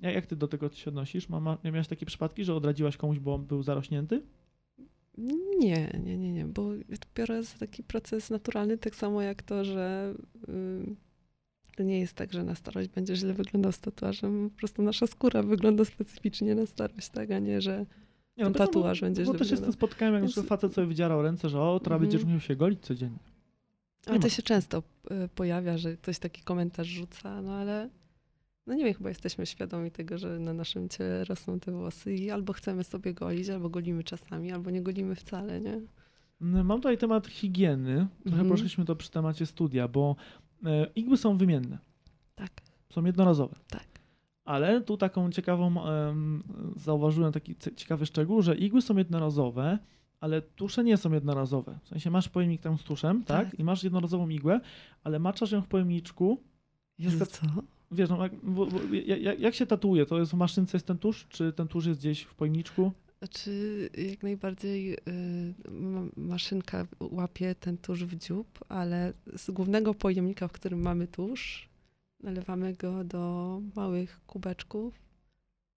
Jak, jak ty do tego się odnosisz? Ma, ma, miałeś takie przypadki, że odradziłaś komuś, bo on był zarośnięty? Nie, nie, nie, nie, bo ja to biorę za taki proces naturalny, tak samo jak to, że y, to nie jest tak, że na starość będzie źle wyglądał z tatuażem, po prostu nasza skóra wygląda specyficznie na starość, tak, a nie, że Nie, Ten pytam, tatuaż bo, będzie Bo źle też się z tym spotkałem, jak Więc- Więc... facet sobie wydzierał ręce, że o, teraz Mhm. będziesz musiał się golić codziennie. ale to się często y, pojawia, że ktoś taki komentarz rzuca, no ale no nie wiem, chyba jesteśmy świadomi tego, że na naszym ciele rosną te włosy i albo chcemy sobie golić, albo golimy czasami, albo nie golimy wcale, nie? Mm, Mam tutaj temat higieny. Trochę Mhm. poruszyliśmy to przy temacie studia, bo e, igły są wymienne, Tak. są jednorazowe. Tak. Ale tu taką ciekawą, em, zauważyłem taki ciekawy szczegół, że igły są jednorazowe, ale tusze nie są jednorazowe. W sensie masz pojemnik tam z tuszem, tak? Tak. I masz jednorazową igłę, ale maczasz ją w pojemniczku. Jezu, Jest co? Wiesz, no, jak, bo, bo, jak, jak się tatuuje? To jest w maszynce jest ten tusz, czy ten tusz jest gdzieś w pojemniczku? Znaczy, jak najbardziej y, ma- maszynka łapie ten tusz w dziób, ale z głównego pojemnika, w którym mamy tusz, nalewamy go do małych kubeczków,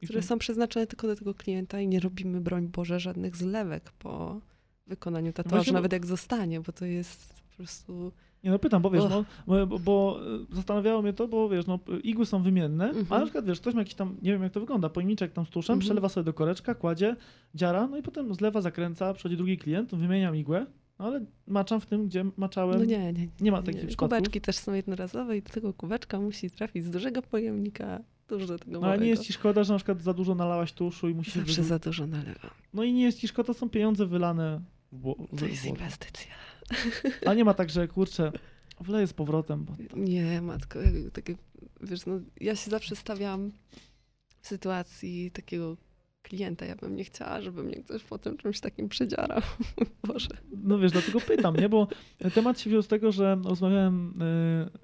I które to- są przeznaczone tylko do tego klienta i nie robimy, broń Boże, żadnych zlewek po wykonaniu tatuażu, Właśnie, nawet jak zostanie, bo to jest po prostu... Nie no pytam, bo wiesz, no, bo, bo, bo e, zastanawiało mnie to, bo wiesz, no igły są wymienne, Mhm. ale na przykład wiesz, ktoś ma jakiś tam, nie wiem jak to wygląda, pojemniczek tam z tuszem, Mhm. przelewa sobie do koreczka, kładzie, dziara, no i potem zlewa, zakręca, przychodzi drugi klient, wymieniam igłę, no ale maczam w tym, gdzie maczałem. No nie, nie. nie ma takich przypadków. Kubeczki też są jednorazowe i do tego kubeczka musi trafić z dużego pojemnika tuż do tego No, ale nie jest ci szkoda, że na przykład za dużo nalałaś tuszu i musisz... Zawsze wyrzu- za dużo nalewam. No i nie jest ci szkoda, są pieniądze wylane w To jest inwestycja. A nie ma tak, że kurczę, wleję z powrotem, bo Nie, matko, takie, wiesz, no, ja się zawsze stawiam w sytuacji takiego klienta. Ja bym nie chciała, żeby mnie ktoś po tym czymś takim przedziarał. Boże. No wiesz, dlatego pytam, nie? Bo temat się wziął z tego, że rozmawiałem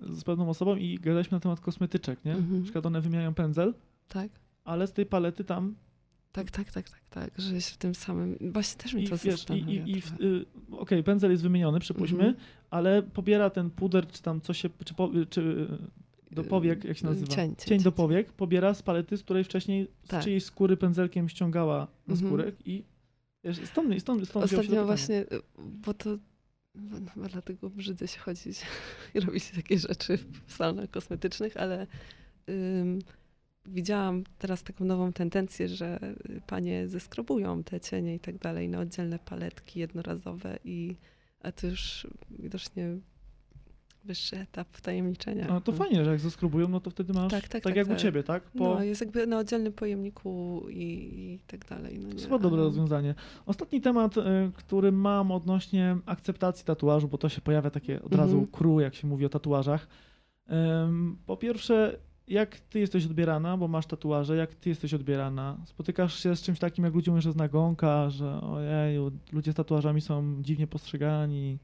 y, z pewną osobą i gadaliśmy na temat kosmetyczek, nie? Mhm. Na przykład one wymieniają pędzel, Tak? ale z tej palety tam Tak, tak, tak, tak, tak, że jest w tym samym, właśnie też mnie i to wiesz, zastanawia i, i y, okej, pędzel jest wymieniony, przypuśćmy, Mhm. ale pobiera ten puder, czy tam coś się, czy, po, czy y, do powiek, jak się nazywa? Cień, cień, Cień do powiek, pobiera z palety, z której wcześniej z Tak. czyjejś skóry pędzelkiem ściągała na Mhm. skórek i wiesz, stąd, stąd, stąd Ostatnio właśnie, y, bo to no, dlatego brzydzę się chodzić i robić takie rzeczy w salonach kosmetycznych, ale ym, widziałam teraz taką nową tendencję, że panie zeskrobują te cienie i tak dalej na oddzielne paletki jednorazowe i a to już widocznie wyższy etap wtajemniczenia. No to fajnie, że jak zeskrubują, no to wtedy masz tak, Tak, tak, tak, jak u tak. ciebie, tak? Po, No, jest jakby na oddzielnym pojemniku i, i tak dalej. No To chyba dobre rozwiązanie. Ostatni temat, y, który mam odnośnie akceptacji tatuażu, bo to się pojawia takie od razu Mhm. crew, jak się mówi o tatuażach. Po pierwsze, jak ty jesteś odbierana, bo masz tatuaże, jak ty jesteś odbierana? Spotykasz się z czymś takim, jak ludzie mówią, że jest nagonka, że ojeju, ludzie z tatuażami są dziwnie postrzegani.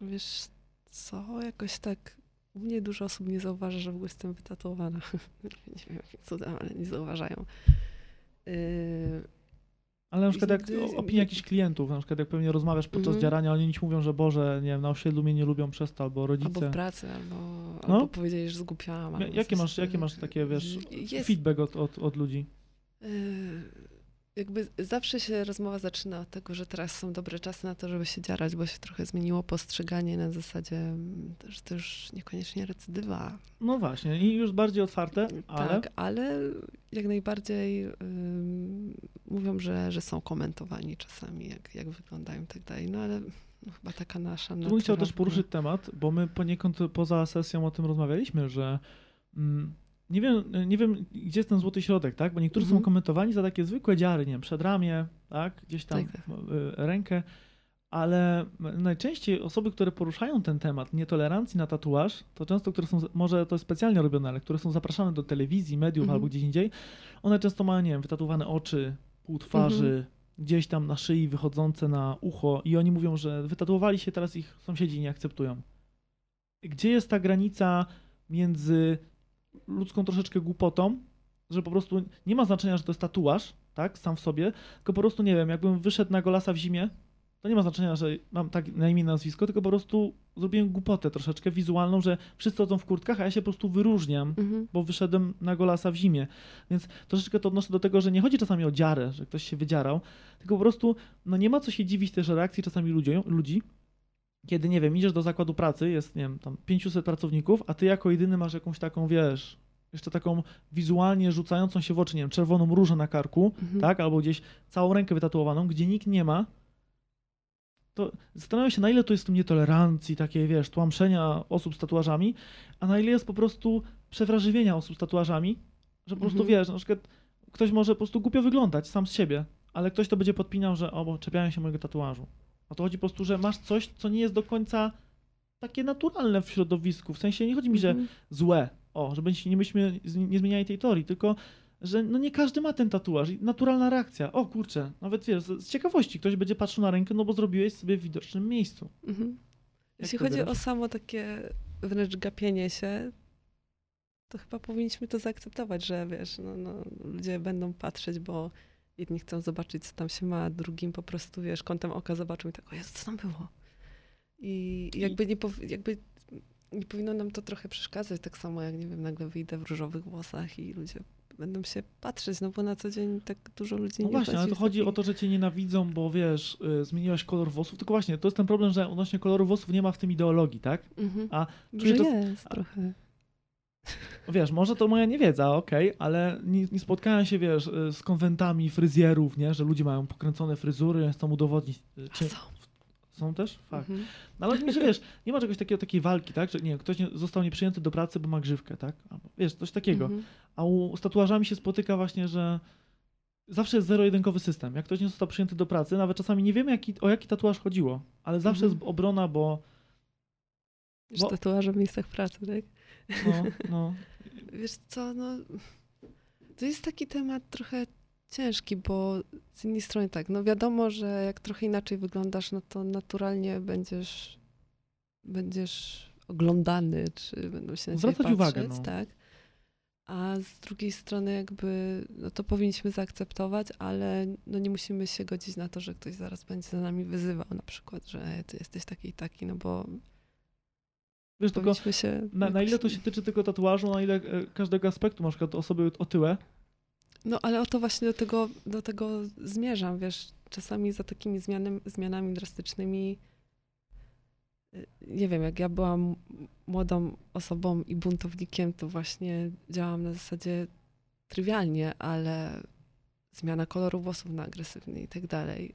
Wiesz co, jakoś tak u mnie dużo osób nie zauważa, że w ogóle jestem wytatuowana. nie wiem jakim cudem, ale nie zauważają. Yy, Ale na przykład jak opinie jakichś klientów, na przykład jak pewnie rozmawiasz podczas Mhm. dzierania, oni ci mówią, że Boże, nie wiem, na osiedlu mnie nie lubią przez to, albo rodzice. albo w pracy, albo, No. albo powiedzieli, że zgłupiałam. Jakie masz, jakie masz takie, wiesz, Jest, feedback od, od, od ludzi? Jakby zawsze się rozmowa zaczyna od tego, że teraz są dobre czasy na to, żeby się dziarać, bo się trochę zmieniło postrzeganie na zasadzie, mm, że to już niekoniecznie recydywa, No właśnie, i już bardziej otwarte, ale Tak, ale jak najbardziej mówią, że, że są komentowani czasami, jak, jak wyglądają i tak dalej. No ale no, chyba taka nasza tu bym chciał też poruszyć temat, bo my poniekąd poza sesją o tym rozmawialiśmy, że mm, nie wiem, nie wiem, gdzie jest ten złoty środek, tak? Bo niektórzy są Mhm. komentowani za takie zwykłe dziary, nie wiem, przedramię, tak? Gdzieś tam Tak, tak. y, rękę, ale najczęściej osoby, które poruszają ten temat nietolerancji na tatuaż, to często, które są, może to jest specjalnie robione, ale które są zapraszane do telewizji, mediów Mhm. albo gdzieś indziej, one często mają, nie wiem, wytatuowane oczy, pół twarzy, Mhm. gdzieś tam na szyi, wychodzące na ucho i oni mówią, że wytatuowali się, teraz ich sąsiedzi nie akceptują. Gdzie jest ta granica między ludzką troszeczkę głupotą, że po prostu nie ma znaczenia, że to jest tatuaż, tak, sam w sobie, tylko po prostu, nie wiem, jakbym wyszedł na golasa w zimie, to nie ma znaczenia, że mam tak na imię nazwisko, tylko po prostu zrobiłem głupotę troszeczkę wizualną, że wszyscy chodzą w kurtkach, a ja się po prostu wyróżniam, Mhm. bo wyszedłem na golasa w zimie. Więc troszeczkę to odnoszę do tego, że nie chodzi czasami o dziarę, że ktoś się wydzierał, tylko po prostu no nie ma co się dziwić też reakcji czasami ludzi, ludzi, kiedy, nie wiem, idziesz do zakładu pracy, jest, nie wiem, tam 500 pracowników, a ty jako jedyny masz jakąś taką, wiesz, jeszcze taką wizualnie rzucającą się w oczy, nie wiem, czerwoną różę na karku, Mhm. tak, albo gdzieś całą rękę wytatuowaną, gdzie nikt nie ma, to zastanawiam się, na ile to jest w tym nietolerancji, takiej, wiesz, tłamszenia osób z tatuażami, a na ile jest po prostu przewrażliwienia osób z tatuażami, że po prostu, Mhm. wiesz, na przykład ktoś może po prostu głupio wyglądać sam z siebie, ale ktoś to będzie podpinał, że o, bo czepiają się mojego tatuażu. A to chodzi po prostu, że masz coś, co nie jest do końca takie naturalne w środowisku. W sensie nie chodzi mi, że Mhm. złe, o, się nie, myśmy z- nie zmieniali tej teorii, tylko że no nie każdy ma ten tatuaż i naturalna reakcja. O kurczę, nawet wiesz, z ciekawości ktoś będzie patrzył na rękę, no bo zrobiłeś sobie w widocznym miejscu. Mhm. Jeśli chodzi o odbierasz? samo takie wręcz gapienie się, to chyba powinniśmy to zaakceptować, że wiesz, no, no, ludzie będą patrzeć, bo jedni chcą zobaczyć, co tam się ma, a drugim po prostu, wiesz, kątem oka zobaczą i tak, o Jezu, co tam było? I jakby nie, jakby nie powinno nam to trochę przeszkadzać, tak samo jak, nie wiem, nagle wyjdę w różowych włosach i ludzie będą się patrzeć, no bo na co dzień tak dużo ludzi No nie właśnie, ale to w chodzi taki- o to, że cię nienawidzą, bo wiesz, y, zmieniłaś kolor włosów, tylko właśnie, to jest ten problem, że odnośnie koloru włosów nie ma w tym ideologii, tak? Mhm. a Że to- jest a- trochę. Wiesz, może to moja niewiedza, okej, ale nie, nie spotkałem się, wiesz, y, z konwentami fryzjerów, nie, że ludzie mają pokręcone fryzury, chcą udowodnić. y, Czy, są. są też? Fakt. Mhm. No ale mi, że wiesz, nie ma czegoś takiego, takiej walki, tak, że nie, ktoś nie, został nieprzyjęty do pracy, bo ma grzywkę, tak? Albo, wiesz, coś takiego. Mhm. A u, z tatuażami się spotyka właśnie, że zawsze jest zero-jedynkowy system. Jak ktoś nie został przyjęty do pracy, nawet czasami nie wiemy, jaki, o jaki tatuaż chodziło, ale zawsze Mhm. jest obrona, bo Już Bo- tatuaże w miejscach pracy, tak? No, no, Wiesz co, no... To jest taki temat trochę ciężki, bo z jednej strony tak, no wiadomo, że jak trochę inaczej wyglądasz, no to naturalnie będziesz będziesz oglądany, czy będą się na ciebie Zwracać patrzeć, uwagę, no. tak? A z drugiej strony jakby, no to powinniśmy zaakceptować, ale no nie musimy się godzić na to, że ktoś zaraz będzie za nami wyzywał na przykład, że "E, ty jesteś taki i taki, no bo wiesz, tylko na, na ile to się tyczy tylko tatuażu, na ile e, każdego aspektu, na przykład osoby otyłe, No ale o to właśnie do tego, do tego zmierzam, wiesz, czasami za takimi zmianem, zmianami drastycznymi, y, nie wiem, jak ja byłam młodą osobą i buntownikiem, to właśnie działałam na zasadzie trywialnie, ale zmiana koloru włosów na agresywny i tak dalej.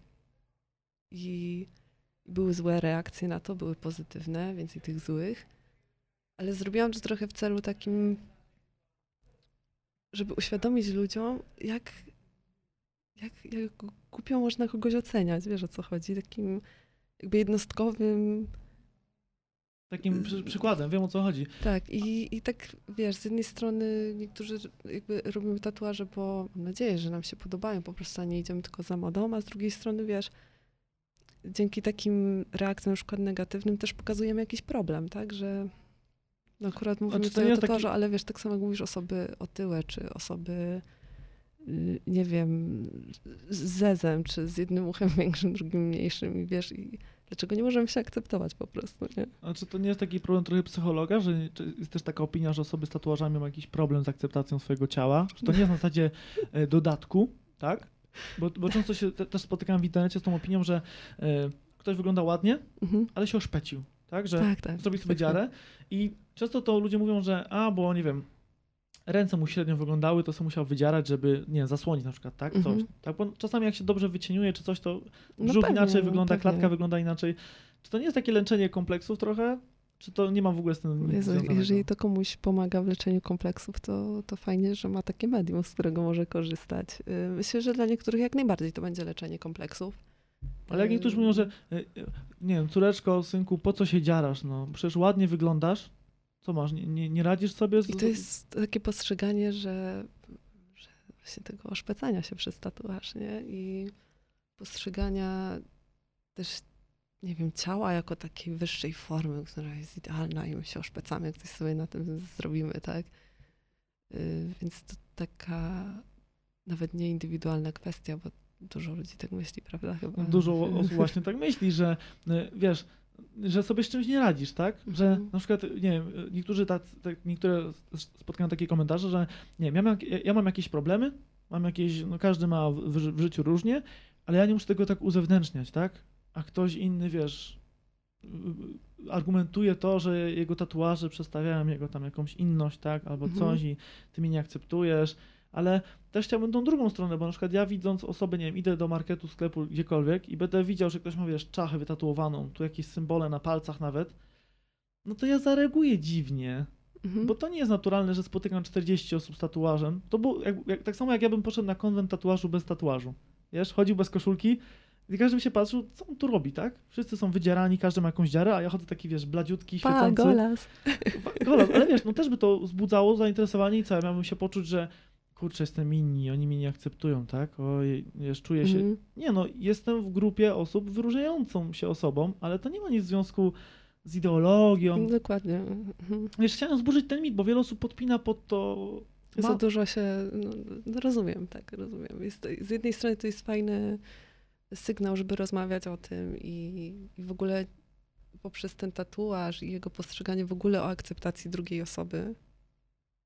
I były złe reakcje na to, były pozytywne, więcej tych złych, ale zrobiłam to trochę w celu takim żeby uświadomić ludziom, jak, jak, jak głupio można kogoś oceniać, wiesz o co chodzi, takim jakby jednostkowym, takim przy, przykładem, wiem o co chodzi. tak, i, i tak, wiesz, z jednej strony niektórzy jakby robimy tatuaże, bo mam nadzieję, że nam się podobają, po prostu a nie idziemy tylko za modą, a z drugiej strony, wiesz, dzięki takim reakcjom na przykład negatywnym też pokazujemy jakiś problem, tak, że no akurat mówimy Znaczy, tutaj o jest taki- ale wiesz, tak samo jak mówisz osoby otyłe, czy osoby y, nie wiem, z zezem, czy z jednym uchem większym, drugim mniejszym i wiesz, i dlaczego nie możemy się akceptować po prostu, nie? Znaczy to nie jest taki problem trochę psychologa, że czy jest też taka opinia, że osoby z tatuażami mają jakiś problem z akceptacją swojego ciała, że to nie jest na zasadzie e, dodatku, tak? Bo, bo często się te, też spotykam w internecie z tą opinią, że e, ktoś wygląda ładnie, Mhm. ale się oszpecił, tak? Że Tak, tak. zrobił sobie dziarę i często to ludzie mówią, że a, bo nie wiem, ręce mu średnio wyglądały, to sobie musiał wydzierać, żeby, nie wiem, zasłonić na przykład, tak? Coś. Mhm. Tak, bo czasami jak się dobrze wycieniuje czy coś, to No brzuch pewnie, inaczej no wygląda, pewnie. klatka wygląda inaczej. Czy to nie jest takie leczenie kompleksów trochę? Czy to nie ma w ogóle z tym Jezu, jeżeli to komuś pomaga w leczeniu kompleksów, to, to fajnie, że ma takie medium, z którego może korzystać. Y, Myślę, że dla niektórych jak najbardziej to będzie leczenie kompleksów. Ale jak niektórzy mówią, że y, y, nie wiem, córeczko, synku, po co się dziarasz? No, przecież ładnie wyglądasz. Co masz, nie, nie, nie radzisz sobie z... I to jest takie postrzeganie, że, że właśnie tego oszpecania się przez tatuaż, nie? I postrzegania też, nie wiem, ciała jako takiej wyższej formy, która jest idealna i my się oszpecamy, jak coś sobie na tym zrobimy, tak? Y, Więc to taka nawet nie indywidualna kwestia, bo dużo ludzi tak myśli, prawda? Chyba. Dużo osób właśnie tak myśli, że y, wiesz, że sobie z czymś nie radzisz, tak? Że Mhm. na przykład, nie wiem, niektórzy tak, tak niektóre spotkają takie komentarze, że nie wiem, ja mam, ja mam jakieś problemy, mam jakieś, no każdy ma w, w ży- w życiu różnie, ale ja nie muszę tego tak uzewnętrzniać, tak? A ktoś inny, wiesz, y, argumentuje to, że jego tatuaże przedstawiają jego tam jakąś inność, tak? Albo Mhm. coś i ty mnie nie akceptujesz, Ale też chciałbym tą drugą stronę, bo na przykład ja widząc osobę, nie wiem, idę do marketu, sklepu, gdziekolwiek i będę widział, że ktoś ma, wiesz, czachę wytatuowaną, tu jakieś symbole na palcach nawet, no to ja zareaguję dziwnie, Mhm. bo to nie jest naturalne, że spotykam 40 osób z tatuażem. To było jak, jak, tak samo jak ja bym poszedł na konwent tatuażu bez tatuażu. Wiesz, chodził bez koszulki i każdy by się patrzył, co on tu robi, tak? Wszyscy są wydzierani, każdy ma jakąś dziarę, a ja chodzę taki, wiesz, bladziutki, Pa, świecący. golas. Golas, ale wiesz, no też by to wzbudzało zainteresowanie i co, ja miałbym się poczuć, że kurczę, jestem inni, oni mnie nie akceptują, tak? Oj, wiesz, czuję się... Mhm. Nie no, jestem w grupie osób wyróżniającą się osobą, ale to nie ma nic w związku z ideologią. Dokładnie. Mhm. Wiesz, chciałem zburzyć ten mit, bo wiele osób podpina pod to... Za Ma... dużo się. No, no rozumiem, tak, rozumiem. Jest, z jednej strony to jest fajny sygnał, żeby rozmawiać o tym i, i w ogóle poprzez ten tatuaż i jego postrzeganie w ogóle o akceptacji drugiej osoby.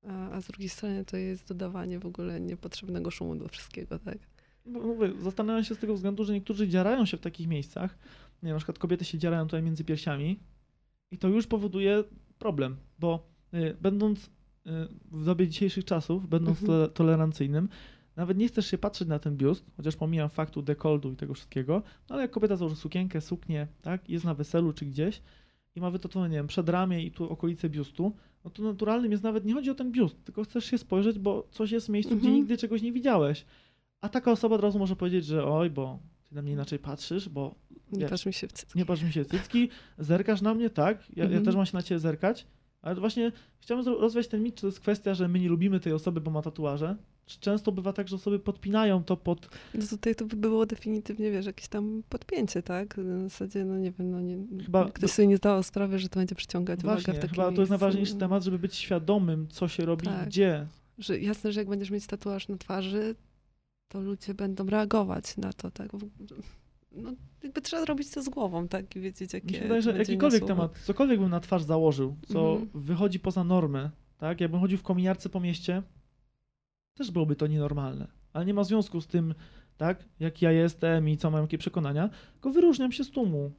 A, a z drugiej strony to jest dodawanie w ogóle niepotrzebnego szumu do wszystkiego, tak? No, Mówię, zastanawiam się z tego względu, że niektórzy dziarają się w takich miejscach. Nie, wiem, na przykład kobiety się dziarają tutaj między piersiami i to już powoduje problem, bo y, będąc y, w dobie dzisiejszych czasów, będąc Mhm. tole- tolerancyjnym, nawet nie chcesz się patrzeć na ten biust, chociaż pomijam faktu dekoldu i tego wszystkiego, no ale jak kobieta założy sukienkę, suknię, tak, jest na weselu czy gdzieś i ma wytatuowane, nie wiem, przedramię i tu okolice biustu, no to naturalnym jest nawet, nie chodzi o ten biust, tylko chcesz się spojrzeć, bo coś jest w miejscu, gdzie Mhm. nigdy czegoś nie widziałeś. A taka osoba od razu może powiedzieć, że oj, bo ty na mnie inaczej patrzysz, bo Nie patrz mi się w cycki. nie patrz mi się cycki, zerkasz na mnie, tak, ja, ja Mhm. też mam się na ciebie zerkać, ale właśnie chciałbym rozwiać ten mit, czy to jest kwestia, że my nie lubimy tej osoby, bo ma tatuaże, często bywa tak, że osoby podpinają to pod, No tutaj to by było definitywnie, wiesz, jakieś tam podpięcie, tak? Na zasadzie, no nie wiem, no nie, Chyba- ktoś sobie nie zdawał sprawy, że to będzie przyciągać uwagę właśnie, w takim chyba to jest miejscu. najważniejszy temat, żeby być świadomym, co się robi, Tak. gdzie. Że jasne, że jak będziesz mieć tatuaż na twarzy, to ludzie będą reagować na to, tak? W- No, jakby trzeba robić to z głową, tak? I wiedzieć, jakie Mi się wydaje, że jakikolwiek temat, cokolwiek bym na twarz założył, co Mhm. wychodzi poza normę, tak? Jakbym chodził w kominiarce po mieście, też byłoby to nienormalne. Ale nie ma związku z tym, tak, jak ja jestem i co mam, jakie przekonania, tylko wyróżniam się z tłumu.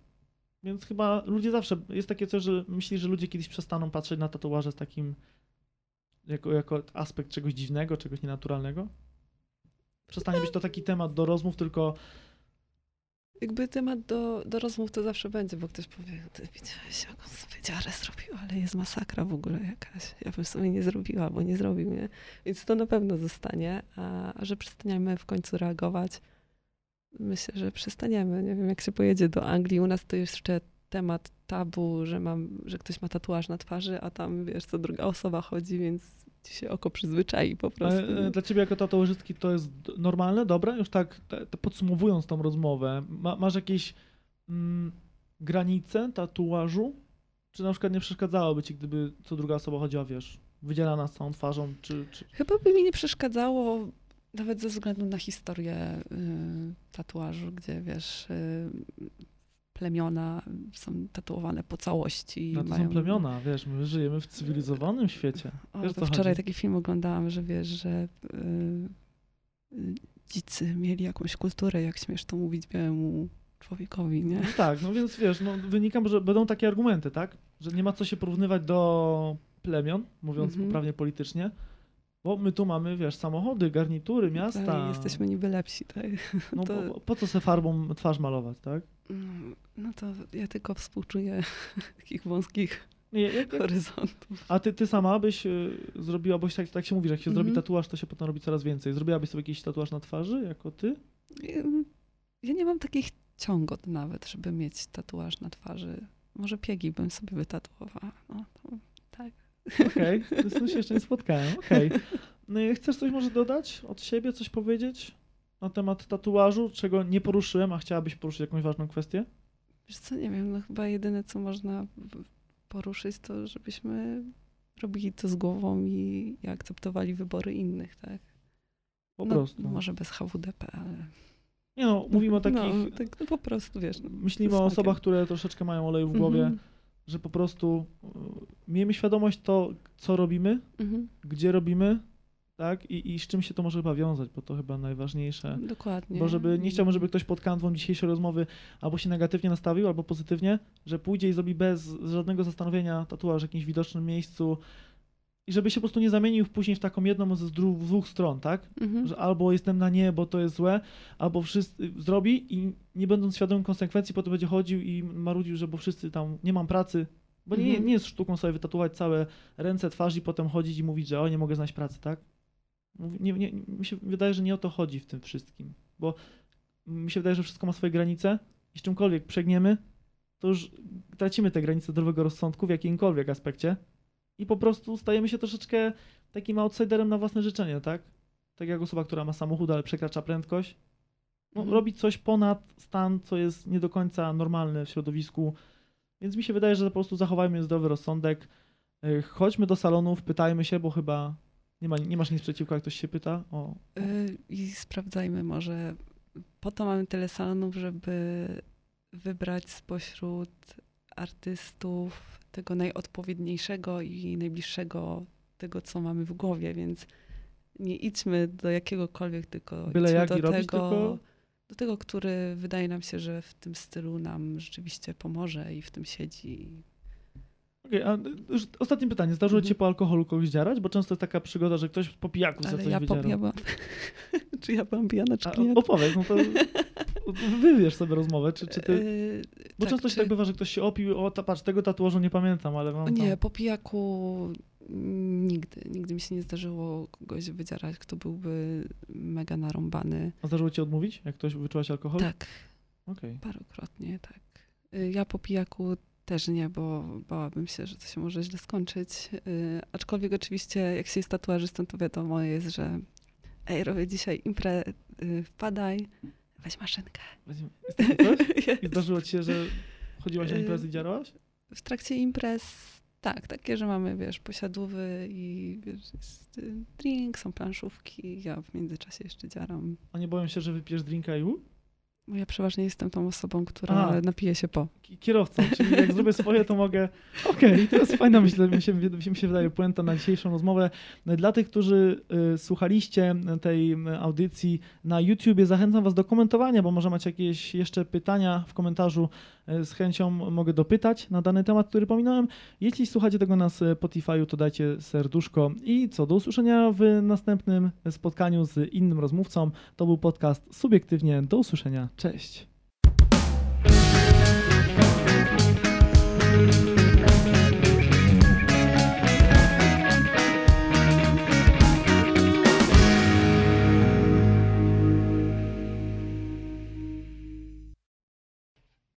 Więc chyba ludzie zawsze, jest takie coś, że myśli, że ludzie kiedyś przestaną patrzeć na tatuaże z takim, jako, jako aspekt czegoś dziwnego, czegoś nienaturalnego? Przestanie być to taki temat do rozmów, tylko Jakby temat do, do rozmów to zawsze będzie, bo ktoś powie, ty widziałeś, jak on sobie dziarę zrobił, ale jest masakra w ogóle jakaś. Ja bym sobie nie zrobiła, albo nie zrobił, nie? Więc to na pewno zostanie, a, a że przestaniemy w końcu reagować, myślę, że przestaniemy. Nie wiem, jak się pojedzie do Anglii, u nas to jeszcze temat tabu, że, mam, że ktoś ma tatuaż na twarzy, a tam, wiesz, co druga osoba chodzi, więc ci się oko przyzwyczai po prostu. Ale e, dla ciebie jako tatuażystki to jest normalne, dobre? Już tak podsumowując tą rozmowę, ma, masz jakieś mm, granice tatuażu? Czy na przykład nie przeszkadzałoby ci, gdyby co druga osoba chodziła, wiesz, wydzielana z całą twarzą, czy... czy... Chyba by mi nie przeszkadzało, nawet ze względu na historię y, tatuażu, gdzie wiesz, y, plemiona są tatuowane po całości. No to mają... są plemiona, wiesz, my żyjemy w cywilizowanym świecie. O, Wiesz, to co wczoraj chodzi? taki film oglądałam, że wiesz, że y, y, dzicy mieli jakąś kulturę, jak śmiesz to mówić białemu człowiekowi, nie? No tak, no więc wiesz, no wynika, że będą takie argumenty, tak? Że nie ma co się porównywać do plemion, mówiąc Mhm. poprawnie politycznie, bo my tu mamy, wiesz, samochody, garnitury, miasta. Tak, jesteśmy niby lepsi, tak? No to- po, po co se farbą twarz malować, tak? No, no to ja tylko współczuję takich wąskich Nie, jak, jak, horyzontów. a ty, ty sama byś y, zrobiła, bo tak, tak się mówi, że jak się zrobi Mhm. tatuaż, to się potem robi coraz więcej. Zrobiłabyś sobie jakiś tatuaż na twarzy, jako ty? Ja nie mam takich ciągot nawet, żeby mieć tatuaż na twarzy. Może piegi bym sobie wytatuowała. No, to, tak. Okej, okay. z tym się jeszcze nie spotkałem, okej. No chcesz coś może dodać od siebie, coś powiedzieć na temat tatuażu, czego nie poruszyłem, a chciałabyś poruszyć jakąś ważną kwestię? Wiesz co, nie wiem, no chyba jedyne, co można poruszyć, to żebyśmy robili to z głową i, i akceptowali wybory innych, tak? Po no, prostu. Może bez HWDP, ale... Nie no, mówimy o takich, No, tak, no po prostu, wiesz. No, myślimy o osobach, które troszeczkę mają oleju w głowie, Mhm, że po prostu y, miejmy świadomość to, co robimy, mhm, gdzie robimy, tak? I, I z czym się to może chyba wiązać, bo to chyba najważniejsze. dokładnie. Bo żeby, nie chciałbym, żeby ktoś pod kanwą dzisiejszej rozmowy albo się negatywnie nastawił, albo pozytywnie, że pójdzie i zrobi bez żadnego zastanowienia tatuaż w jakimś widocznym miejscu, I żeby się po prostu nie zamienił później w taką jedną z dwóch stron, tak? Mhm. Że albo jestem na nie, bo to jest złe, albo wszyscy zrobi i nie będąc świadomym konsekwencji, potem będzie chodził i marudził, że bo wszyscy tam nie mam pracy. Bo nie, Mhm. nie jest sztuką sobie wytatuować całe ręce, twarz i potem chodzić i mówić, że o, nie mogę znaleźć pracy, tak? Nie, nie, mi się wydaje, że nie o to chodzi w tym wszystkim, bo mi się wydaje, że wszystko ma swoje granice i z czymkolwiek przegniemy, to już tracimy te granice zdrowego rozsądku w jakimkolwiek aspekcie i po prostu stajemy się troszeczkę takim outsiderem na własne życzenie, tak? Tak jak osoba, która ma samochód, ale przekracza prędkość. No, Mhm. Robi coś ponad stan, co jest nie do końca normalne w środowisku. Więc mi się wydaje, że po prostu zachowajmy zdrowy rozsądek. Yy, Chodźmy do salonów, pytajmy się, bo chyba nie, ma, nie masz nic przeciwko, jak ktoś się pyta. O, Y, I sprawdzajmy może. Po to mamy tyle salonów, żeby wybrać spośród artystów tego najodpowiedniejszego i najbliższego tego, co mamy w głowie, więc nie idźmy do jakiegokolwiek, tylko Byle idźmy jak do tego, tylko- do tego, który wydaje nam się, że w tym stylu nam rzeczywiście pomoże i w tym siedzi. Okej, a już ostatnie pytanie. Zdarzyło Mhm. ci się po alkoholu kogoś dziarać? Bo często jest taka przygoda, że ktoś po pijaku Ale coś ja, po, wydzierał. ja byłam... czy ja byłam pijana, czy klient? opowiedz, no to wybierz sobie rozmowę, czy, czy ty... Y, Bo często się czy- tak bywa, że ktoś się opił, o ta, patrz, tego tatuażu nie pamiętam, ale mam Nie, tam... po pijaku nigdy. Nigdy mi się nie zdarzyło kogoś wydzierać, kto byłby mega narąbany. A zdarzyło ci odmówić, jak ktoś wyczułaś alkohol? Tak, Okej. parokrotnie, tak. Y, Ja po pijaku też nie, bo bałabym się, że to się może źle skończyć. Y, Aczkolwiek oczywiście, jak się jest tatuażystą, to wiadomo jest, że ej, robię dzisiaj imprę, y, wpadaj, weź maszynkę. Jest? I zdarzyło ci się, że chodziłaś na Y, imprezy i dziarałaś? w trakcie imprez, tak, takie, że mamy, wiesz, posiadówy i wiesz, jest y, drink, są planszówki, ja w międzyczasie jeszcze dziaram. A nie boją się, że wypijesz drinka i? Bo ja przeważnie jestem tą osobą, która A. napije się po. Ki- Kierowcą, czyli jak zrobię swoje, to mogę. Okej, to jest fajna, myślę, mi się, mi się wydaje, puenta na dzisiejszą rozmowę. Dla tych, którzy y, słuchaliście tej audycji na YouTubie, zachęcam Was do komentowania, bo może macie jakieś jeszcze pytania w komentarzu. Y, Z chęcią mogę dopytać na dany temat, który pominąłem. Jeśli słuchacie tego na Spotify'u, to dajcie serduszko. I co, do usłyszenia w następnym spotkaniu z innym rozmówcą. To był podcast Subiektywnie. Do usłyszenia. Cześć.